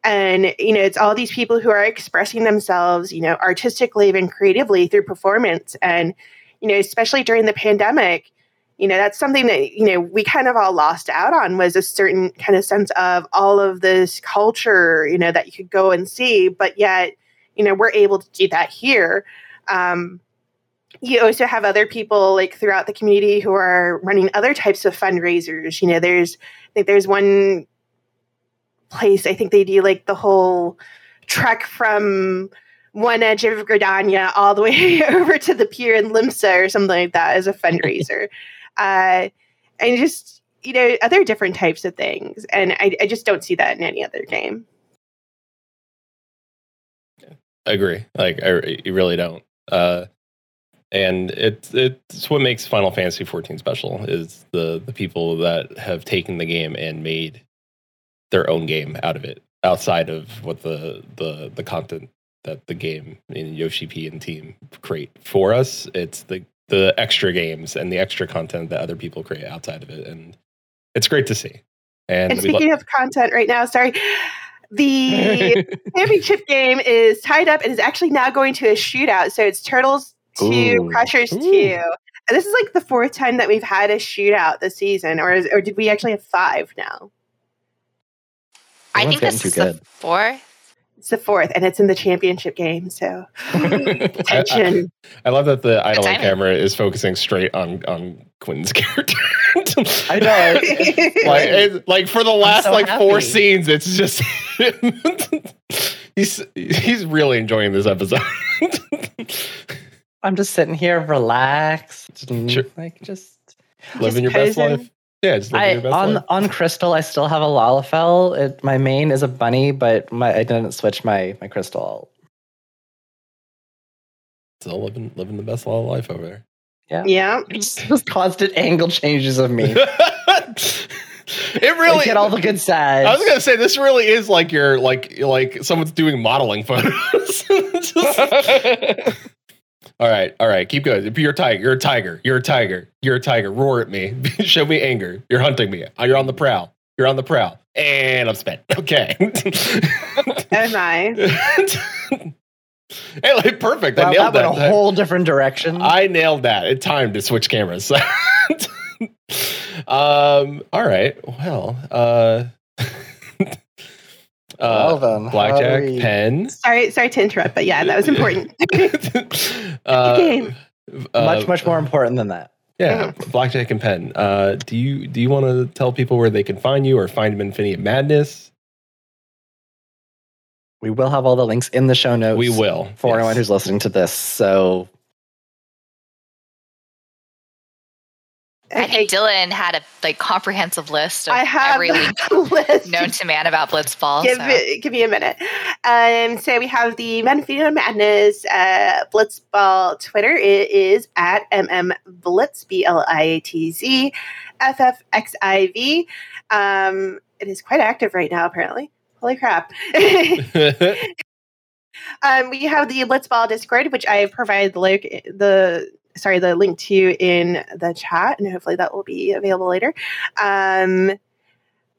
And you know, it's all these people who are expressing themselves, you know, artistically and creatively through performance, and you know, especially during the pandemic, you know that's something that you know we kind of all lost out on was a certain kind of sense of all of this culture you know that you could go and see but yet you know we're able to do that here. Um, you also have other people like throughout the community who are running other types of fundraisers. You know there's i think there's one place i think they do like the whole trek from one edge of Gridania all the way [laughs] over to the pier in Limsa or something like that as a [laughs] fundraiser uh, and just you know other different types of things. And I, I just don't see that in any other game. I agree. Like I, you really don't. Uh, and it's it's what makes Final Fantasy 14 special is the the people that have taken the game and made their own game out of it outside of what the the the content that the game in Yoshi P and team create for us. It's the the extra games and the extra content that other people create outside of it, and it's great to see. And, and speaking lo- of content, right now, sorry, the [laughs] championship game is tied up and is actually now going to a shootout. So it's Turtles two, Ooh. Crushers Ooh. two. And this is like the fourth time that we've had a shootout this season, or is, or did we actually have five now? I think this is good. the fourth. It's the fourth, and it's in the championship game. So attention. [laughs] I, I, love that the idle camera is focusing straight on on Quentin's [laughs] character. I know. [laughs] like, it, like for the last so like happy. four scenes, it's just he's he's really enjoying this episode. I'm just sitting here relaxed, sure. like just living your best life. Yeah, I, on life. on Crystal, I still have a Lalafell. It, my main is a bunny, but my I didn't switch my my Crystal. Still living living the best life over there. Yeah, yeah. [laughs] Just constant angle changes of me. [laughs] it really I get all the good sides. I was gonna say this really is like your like like someone's doing modeling photos. [laughs] Just, all right, all right, keep going. You're a tiger. You're a tiger. You're a tiger. You're a tiger. Roar at me. [laughs] Show me anger. You're hunting me. You're on the prowl. You're on the prowl. And I'm spent. Okay. [laughs] Am I? [laughs] hey, like, perfect. Wow, I nailed that. Went that. a whole different direction. I nailed that. It timed to switch cameras. um. All right. Well. Uh. Uh, well then, blackjack, we... pen. Sorry, sorry to interrupt, but yeah, that was important. [laughs] uh, game. Uh, much, much more important than that. Yeah, blackjack and pen. Uh, do you do you want to tell people where they can find you or find Infinity Madness? We will have all the links in the show notes. We will for yes. anyone who's listening to this. So I think Dylan had a like comprehensive list of I have every [laughs] list known to man about Blitzball. Give, so. me, give me a minute. Um, so we have the Menphina Madness uh, Blitzball Twitter. It is at mmblitz b l i t z f f x i v. Um, it is quite active right now, apparently. Holy crap! [laughs] [laughs] um, we have the Blitzball Discord, which I have provided the link the sorry, the link to you in the chat, and hopefully that will be available later. Um,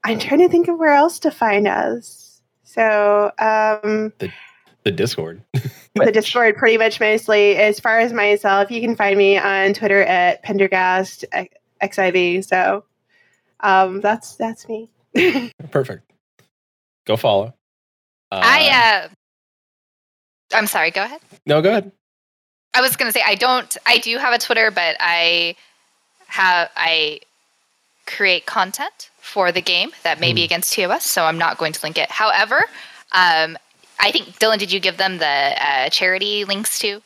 I'm trying to think of where else to find us. So um, the the Discord. [laughs] the Discord, pretty much mostly. As far as myself, you can find me on Twitter at Pendergast XIV. So um, that's that's me. [laughs] Perfect. Go follow. Uh, I uh, I'm sorry. Go ahead. No, go ahead. I was going to say I don't. I do have a Twitter, but I have I create content for the game that may be Hmm. against TOS, so I'm not going to link it. However, um, I think Dylan, did you give them the uh, charity links too?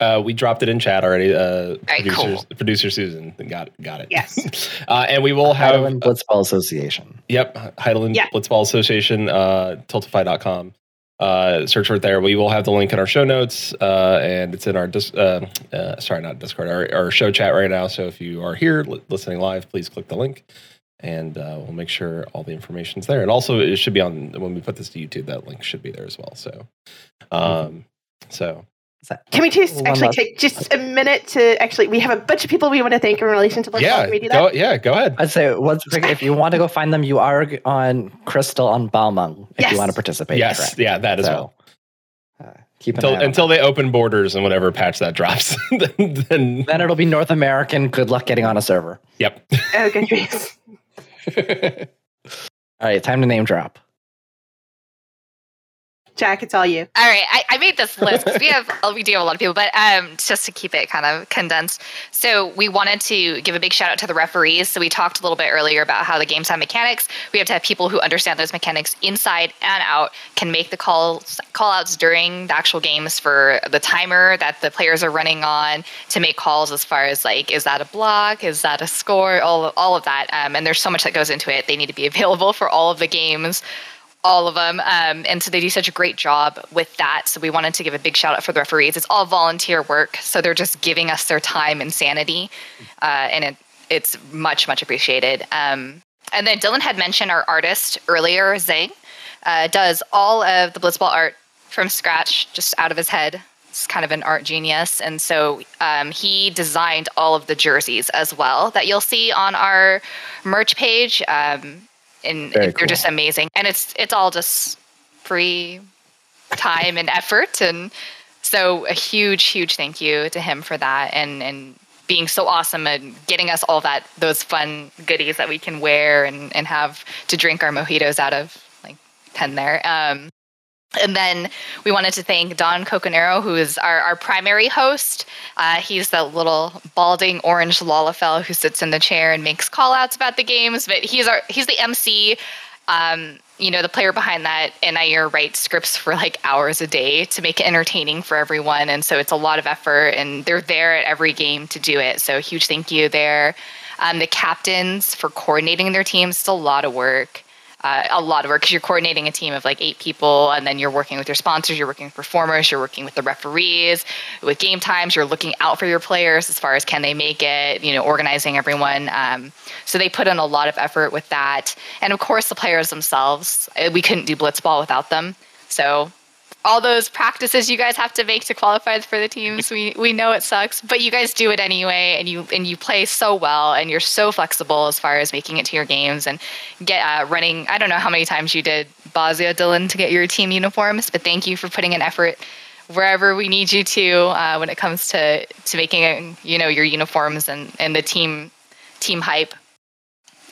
Uh, we dropped it in chat already. Uh, right, producer, cool. producer Susan got got it. Yes. [laughs] uh, and we will have Hydaelyn Blitzball Association. Yep, Hydaelyn Yeah. Blitzball Association, uh, tiltify.com. Uh, search for it there. We will have the link in our show notes, uh, and it's in our dis- uh, uh, sorry, not Discord, our, our show chat right now. So if you are here li- listening live, please click the link, and uh, we'll make sure all the information's there. And also, it should be on when we put this to YouTube. That link should be there as well. So, um, so Can we just actually last- take just a minute to actually? We have a bunch of people we want to thank in relation to Blitzball. yeah, Can we do go, that? yeah, go ahead. I'd say once if you want to go find them, you are on Crystal on Balmung if Yes. you want to participate. Yes, correct? yeah, that as So, well. Uh, keep an Until eye on until they open borders and whatever patch that drops, [laughs] then, then then it'll be North American. Good luck getting on a server. yep. Oh, good grief. [laughs] All right, time to name drop. Jack, it's all you. All right, I, I made this list 'cause we have we do have a lot of people, but um, just to keep it kind of condensed. So we wanted to give a big shout out to the referees. So we talked a little bit earlier about how the games have mechanics. We have to have people who understand those mechanics inside and out, can make the calls call outs during the actual games for the timer that the players are running on to make calls as far as like is that a block, is that a score, all all of that. Um, and there's so much that goes into it. They need to be [laughs] available for all of the games all of them. Um, and so they do such a great job with that. So we wanted to give a big shout out for the referees. It's all volunteer work. So they're just giving us their time and sanity. Uh, and it, it's much, much appreciated. Um, and then Dylan had mentioned our artist earlier, Zang, uh, does all of the Blitzball art from scratch, just out of his head. It's kind of an art genius. And so um, he designed all of the jerseys as well that you'll see on our merch page. Um, and Very they're cool. just amazing. And it's it's all just free time and effort. And so a huge, huge thank you to him for that and and being so awesome and getting us all that those fun goodies that we can wear and, and have to drink our mojitos out of like 10 there. Um, and then we wanted to thank Don Coconero, who is our, our primary host. Uh, he's the little balding orange Lalafell who sits in the chair and makes call outs about the games. But he's our he's the MC, um, you know, the player behind that. And I write scripts for like hours a day to make it entertaining for everyone. And so it's a lot of effort, and they're there at every game to do it. So huge thank you there. Um, the captains for coordinating their teams. It's a lot of work uh, a lot of work because you're coordinating a team of like eight people and then you're working with your sponsors you're working with performers you're working with the referees with game times you're looking out for your players as far as can they make it you know organizing everyone. Um, so they put in a lot of effort with that. And of course the players themselves uh, we couldn't do blitzball without them. So all those practices you guys have to make to qualify for the teams. We we know it sucks but you guys do it anyway and you and you play so well and you're so flexible as far as making it to your games and get uh, running. I don't know how many times you did Bozja dylan to get your team uniforms but thank you for putting an effort wherever we need you to uh, when it comes to to making you know your uniforms and and the team team hype.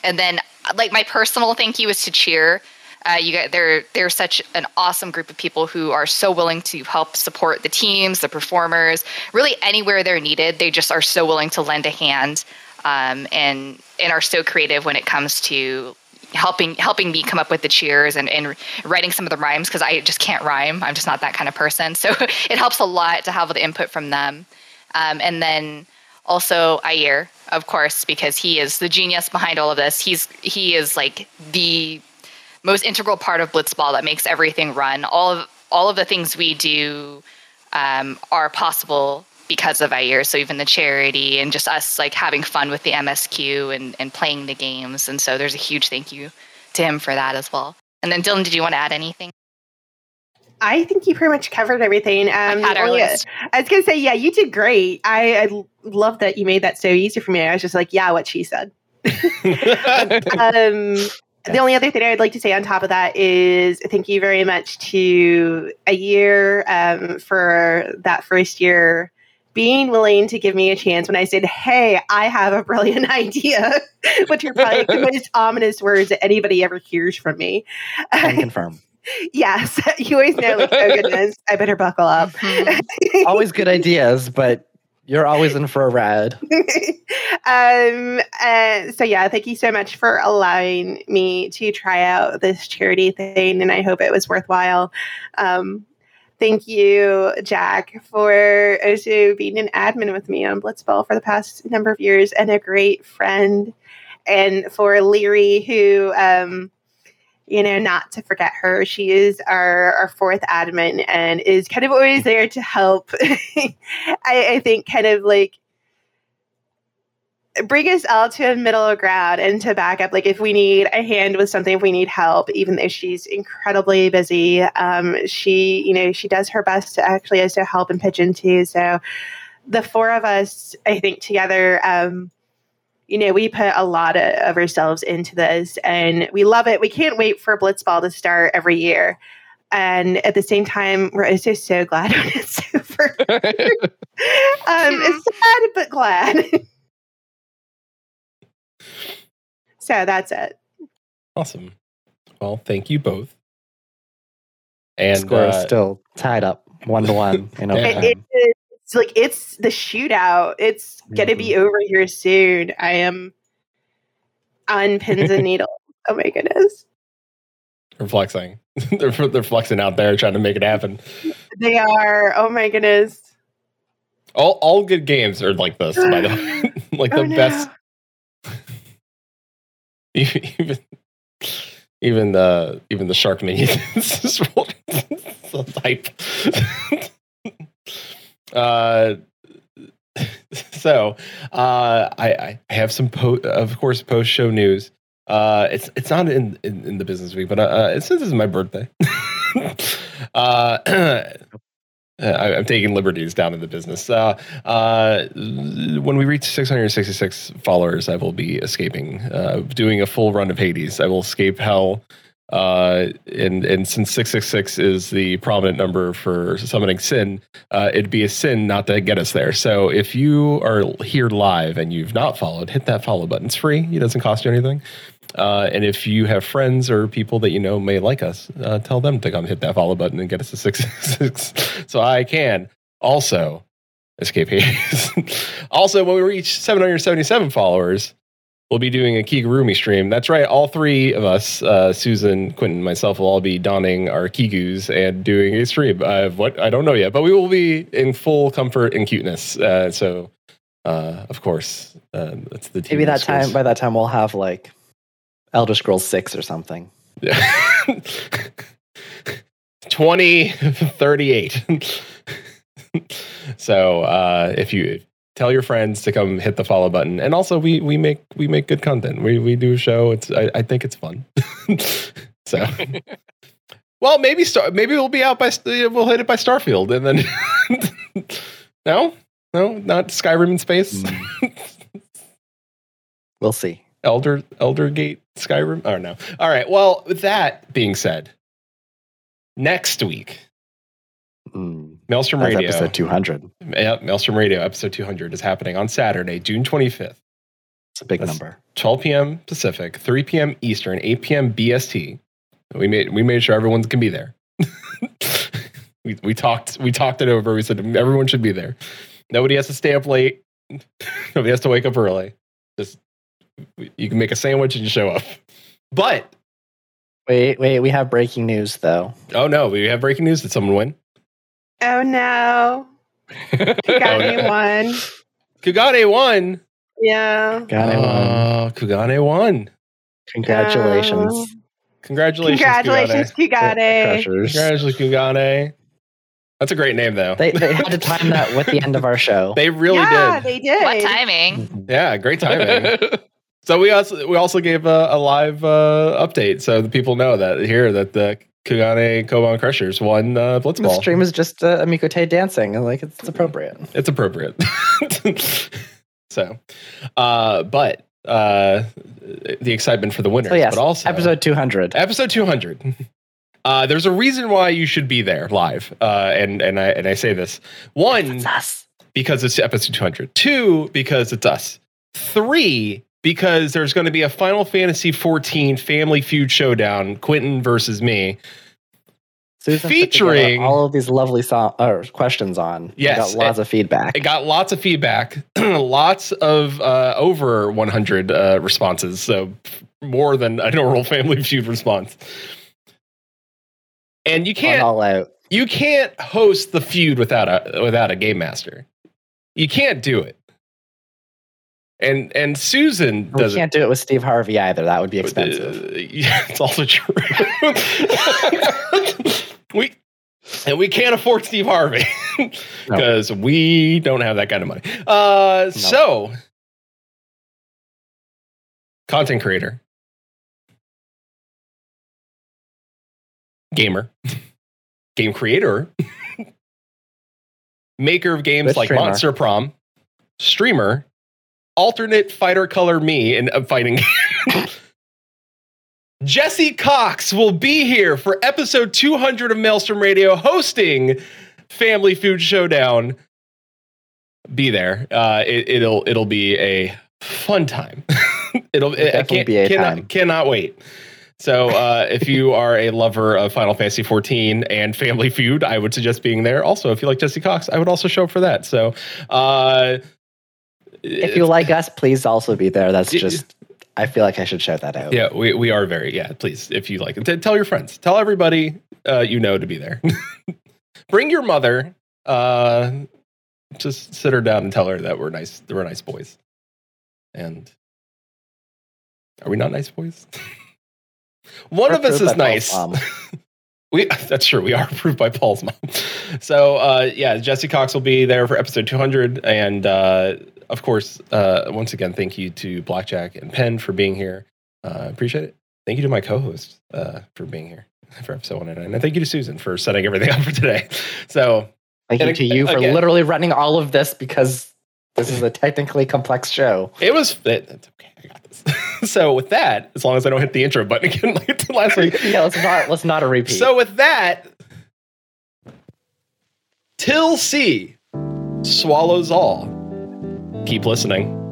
And then like my personal thank you is to cheer uh, you got they're they're such an awesome group of people who are so willing to help support the teams, the performers, really anywhere they're needed. They just are so willing to lend a hand, um, and and are so creative when it comes to helping helping me come up with the cheers and, and writing some of the rhymes because I just can't rhyme. I'm just not that kind of person. So [laughs] it helps a lot to have the input from them, um, and then also Ayer, of course, because he is the genius behind all of this. He's he is like the most integral part of Blitzball that makes everything run. All of all of the things we do um, are possible because of Ayer. So even the charity and just us like having fun with the MSQ and, and playing the games. And so there's a huge thank you to him for that as well. And then Dylan, did you want to add anything? I think you pretty much covered everything. Um, I had our only- list. I was gonna say, yeah, you did great. I love that you made that so easy for me. I was just like, yeah, what she said. [laughs] [laughs] um, the only other thing I would like to say on top of that is thank you very much to Ayer um, for that first year being willing to give me a chance when I said, Hey, I have a brilliant [laughs] idea, which are probably the [laughs] most ominous words that anybody ever hears from me. Can [laughs] confirm. yes, you always know, like, oh goodness, I better buckle up. Always good ideas, but you're always in for a ride. [laughs] Um, uh, so yeah, thank you so much for allowing me to try out this charity thing, and I hope it was worthwhile. Um, thank you, Jack, for also being an admin with me on Blitzball for the past number of years and a great friend, and for Leary, who um, you know, not to forget her. She is our, our fourth admin and is kind of always there to help. [laughs] I, I think kind of like bring us all to a middle ground and to back up. Like if we need a hand with something, if we need help, even though she's incredibly busy, um, she, you know, she does her best to actually also help and pitch into. So the four of us, I think together, um, you know, we put a lot of, of ourselves into this and we love it. We can't wait for Blitzball to start every year. And at the same time, we're also so glad [laughs] when it's over. [laughs] um, it's sad but glad. so that's it. Awesome. Well, thank you both. And Score is uh, still tied up one to one. You [laughs] know, Yeah. It- it- it's like it's the shootout. It's gonna be mm-hmm. over here soon. I am on pins and [laughs] needles. Oh my goodness. they're flexing. [laughs] they're, they're flexing out there trying to make it happen. They are. Oh my goodness. All all good games are like this, by the way. [gasps] [laughs] like the Oh, no. best even even the even the shark minions is so hype. Uh [laughs] so uh I, I have some po- of course post show news. Uh it's it's not in, in, in the business week, but uh it's since it's my birthday. [laughs] uh [clears throat] I, I'm taking liberties down in the business. Uh, uh, when we reach 666 followers, I will be escaping, uh, doing a full run of Hades. I will escape hell. Uh, and and since 666 is the prominent number for summoning sin, uh, it'd be a sin not to get us there. So if you are here live and you've not followed, hit that follow button. It's free. It doesn't cost you anything. Uh, and if you have friends or people that you know may like us, uh, tell them to come hit that follow button and get us to six six, [laughs] so I can also escape [laughs] also, when we reach 777 followers, we'll be doing a Kigurumi stream. That's right, all three of us, uh, Susan, Quentin, myself, will all be donning our Kigus and doing a stream. Uh, what I don't know yet, but we will be in full comfort and cuteness. Uh, so, uh, of course, uh, that's the maybe that schools. time. By that time, we'll have like Elder Scrolls Six or something. [laughs] Yeah. 2038. [laughs] so uh, if you tell your friends to come hit the follow button, and also we we make we make good content. We we do a show. It's I, I think it's fun. [laughs] so. [laughs] Well, maybe Star. Maybe we'll be out by. We'll hit it by Starfield, and then [laughs] no, no, not Skyrim in space. We'll see. Elder Elder Gate Skyrim. Oh no. All right. Well, with that being said, next week, Mm, Maelstrom that's Radio. episode two hundred. Yeah, Maelstrom Radio episode 200 is happening on Saturday, June 25th, It's a big That's- number. 12 p.m. Pacific, 3 p.m. Eastern, 8 p.m. BST. We made we made sure everyone can be there. [laughs] we, we talked we talked it over. We said everyone should be there. Nobody has to stay up late. [laughs] Nobody has to wake up early. Just you can make a sandwich and you show up. But Wait, wait. We have breaking news though. oh no, we have breaking news. Did someone win? Oh no. [laughs] You got Oh, me no. one. Kugane won. Yeah. Got it. one. Oh, Kugane won. Congratulations, Oh. Congratulations, Congratulations, Kugane. you got it. Crushers. Congratulations, Kugane. That's a great name, though. They, they had to time that with the end of our show. They really yeah, did. they did. What timing? Yeah, great timing. so we also we also gave a, a live uh, update, so the people know that here that the Kugane Koban Crushers won uh, The Blitzball. stream is just uh, Amikote dancing, and like it's, it's appropriate. It's appropriate. [laughs] so, uh, but uh, the excitement for the winners, So yes, but also episode two hundred. episode 200 [laughs] uh, there's a reason why you should be there live uh, and and I and I say this one It's us. because it's episode 200 two because it's us three because there's going to be a Final Fantasy 14 Family Feud showdown Quentin versus me Susan featuring all of these lovely song or questions on. We Yes, got lots of feedback. it got lots of feedback, [clears throat] lots of uh, over 100 uh, responses, so more than a normal Family Feud response. And you can't all out. you can't host the feud without a without a game master. You can't do it. And and Susan We can't do it with Steve Harvey either. That would be expensive. Uh, yeah, [laughs] it's also true. [laughs] we and we can't afford Steve Harvey [laughs] No. because we don't have that kind of money. Uh, So, content creator, gamer, game creator, maker of games like streamer. Monster Prom, streamer, alternate fighter color me in a fighting [laughs] game. Jesse Cox will be here for episode 200 of Maelstrom Radio hosting Family Feud Showdown. Be there. Uh, it, it'll it'll be a fun time. [laughs] it'll I Definitely can't, be a cannot, time. cannot wait. So uh, if you are a lover of Final Fantasy 14 and Family Feud, I would suggest being there. Also, if you like Jesse Cox, I would also show up for that. So uh, If you like us, please also be there. That's just. I feel like I should shout that out. Yeah, we, we are very yeah. Please, if you like, t- tell your friends, tell everybody uh, you know to be there. [laughs] Bring your mother. Uh, just sit her down and tell her that we're nice. That we're nice boys. And are we not nice boys? [laughs] One We're of us is nice. [laughs] We that's true. We are approved by Paul's mom. So uh, yeah, Jesse Cox will be there for episode 200, and uh, of course, uh, once again, thank you to Blackjack and Penn for being here. Uh, appreciate it. Thank you to my co-host uh, for being here [laughs] for episode 109, and thank you to Susan for setting everything [laughs] up for today. So Thank you to you for again- literally running all of this because this is a [laughs] technically complex show. it was. It, it's okay. I got this. so with that, as long as I don't hit the intro button again like last week, yeah, let's not let's not a repeat. So with that, Till sea swallows all. Keep listening.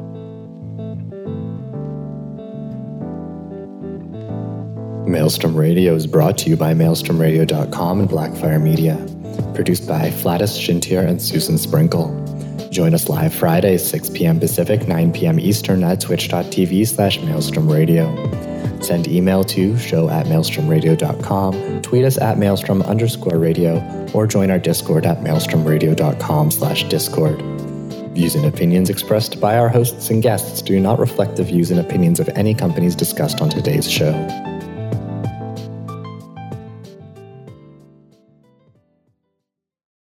Maelstrom Radio is brought to you by maelstromradio.com and Blackfire Media. Produced by Flatus Shintier and Susan Sprinkle. Join us live Fridays, 6 p.m. Pacific, 9 p.m. Eastern at twitch.tv slash maelstrom radio. Send email to show at maelstromradio.com, tweet us at maelstrom underscore radio, or join our Discord at maelstromradio.com slash discord. Views and opinions expressed by our hosts and guests do not reflect the views and opinions of any companies discussed on today's show.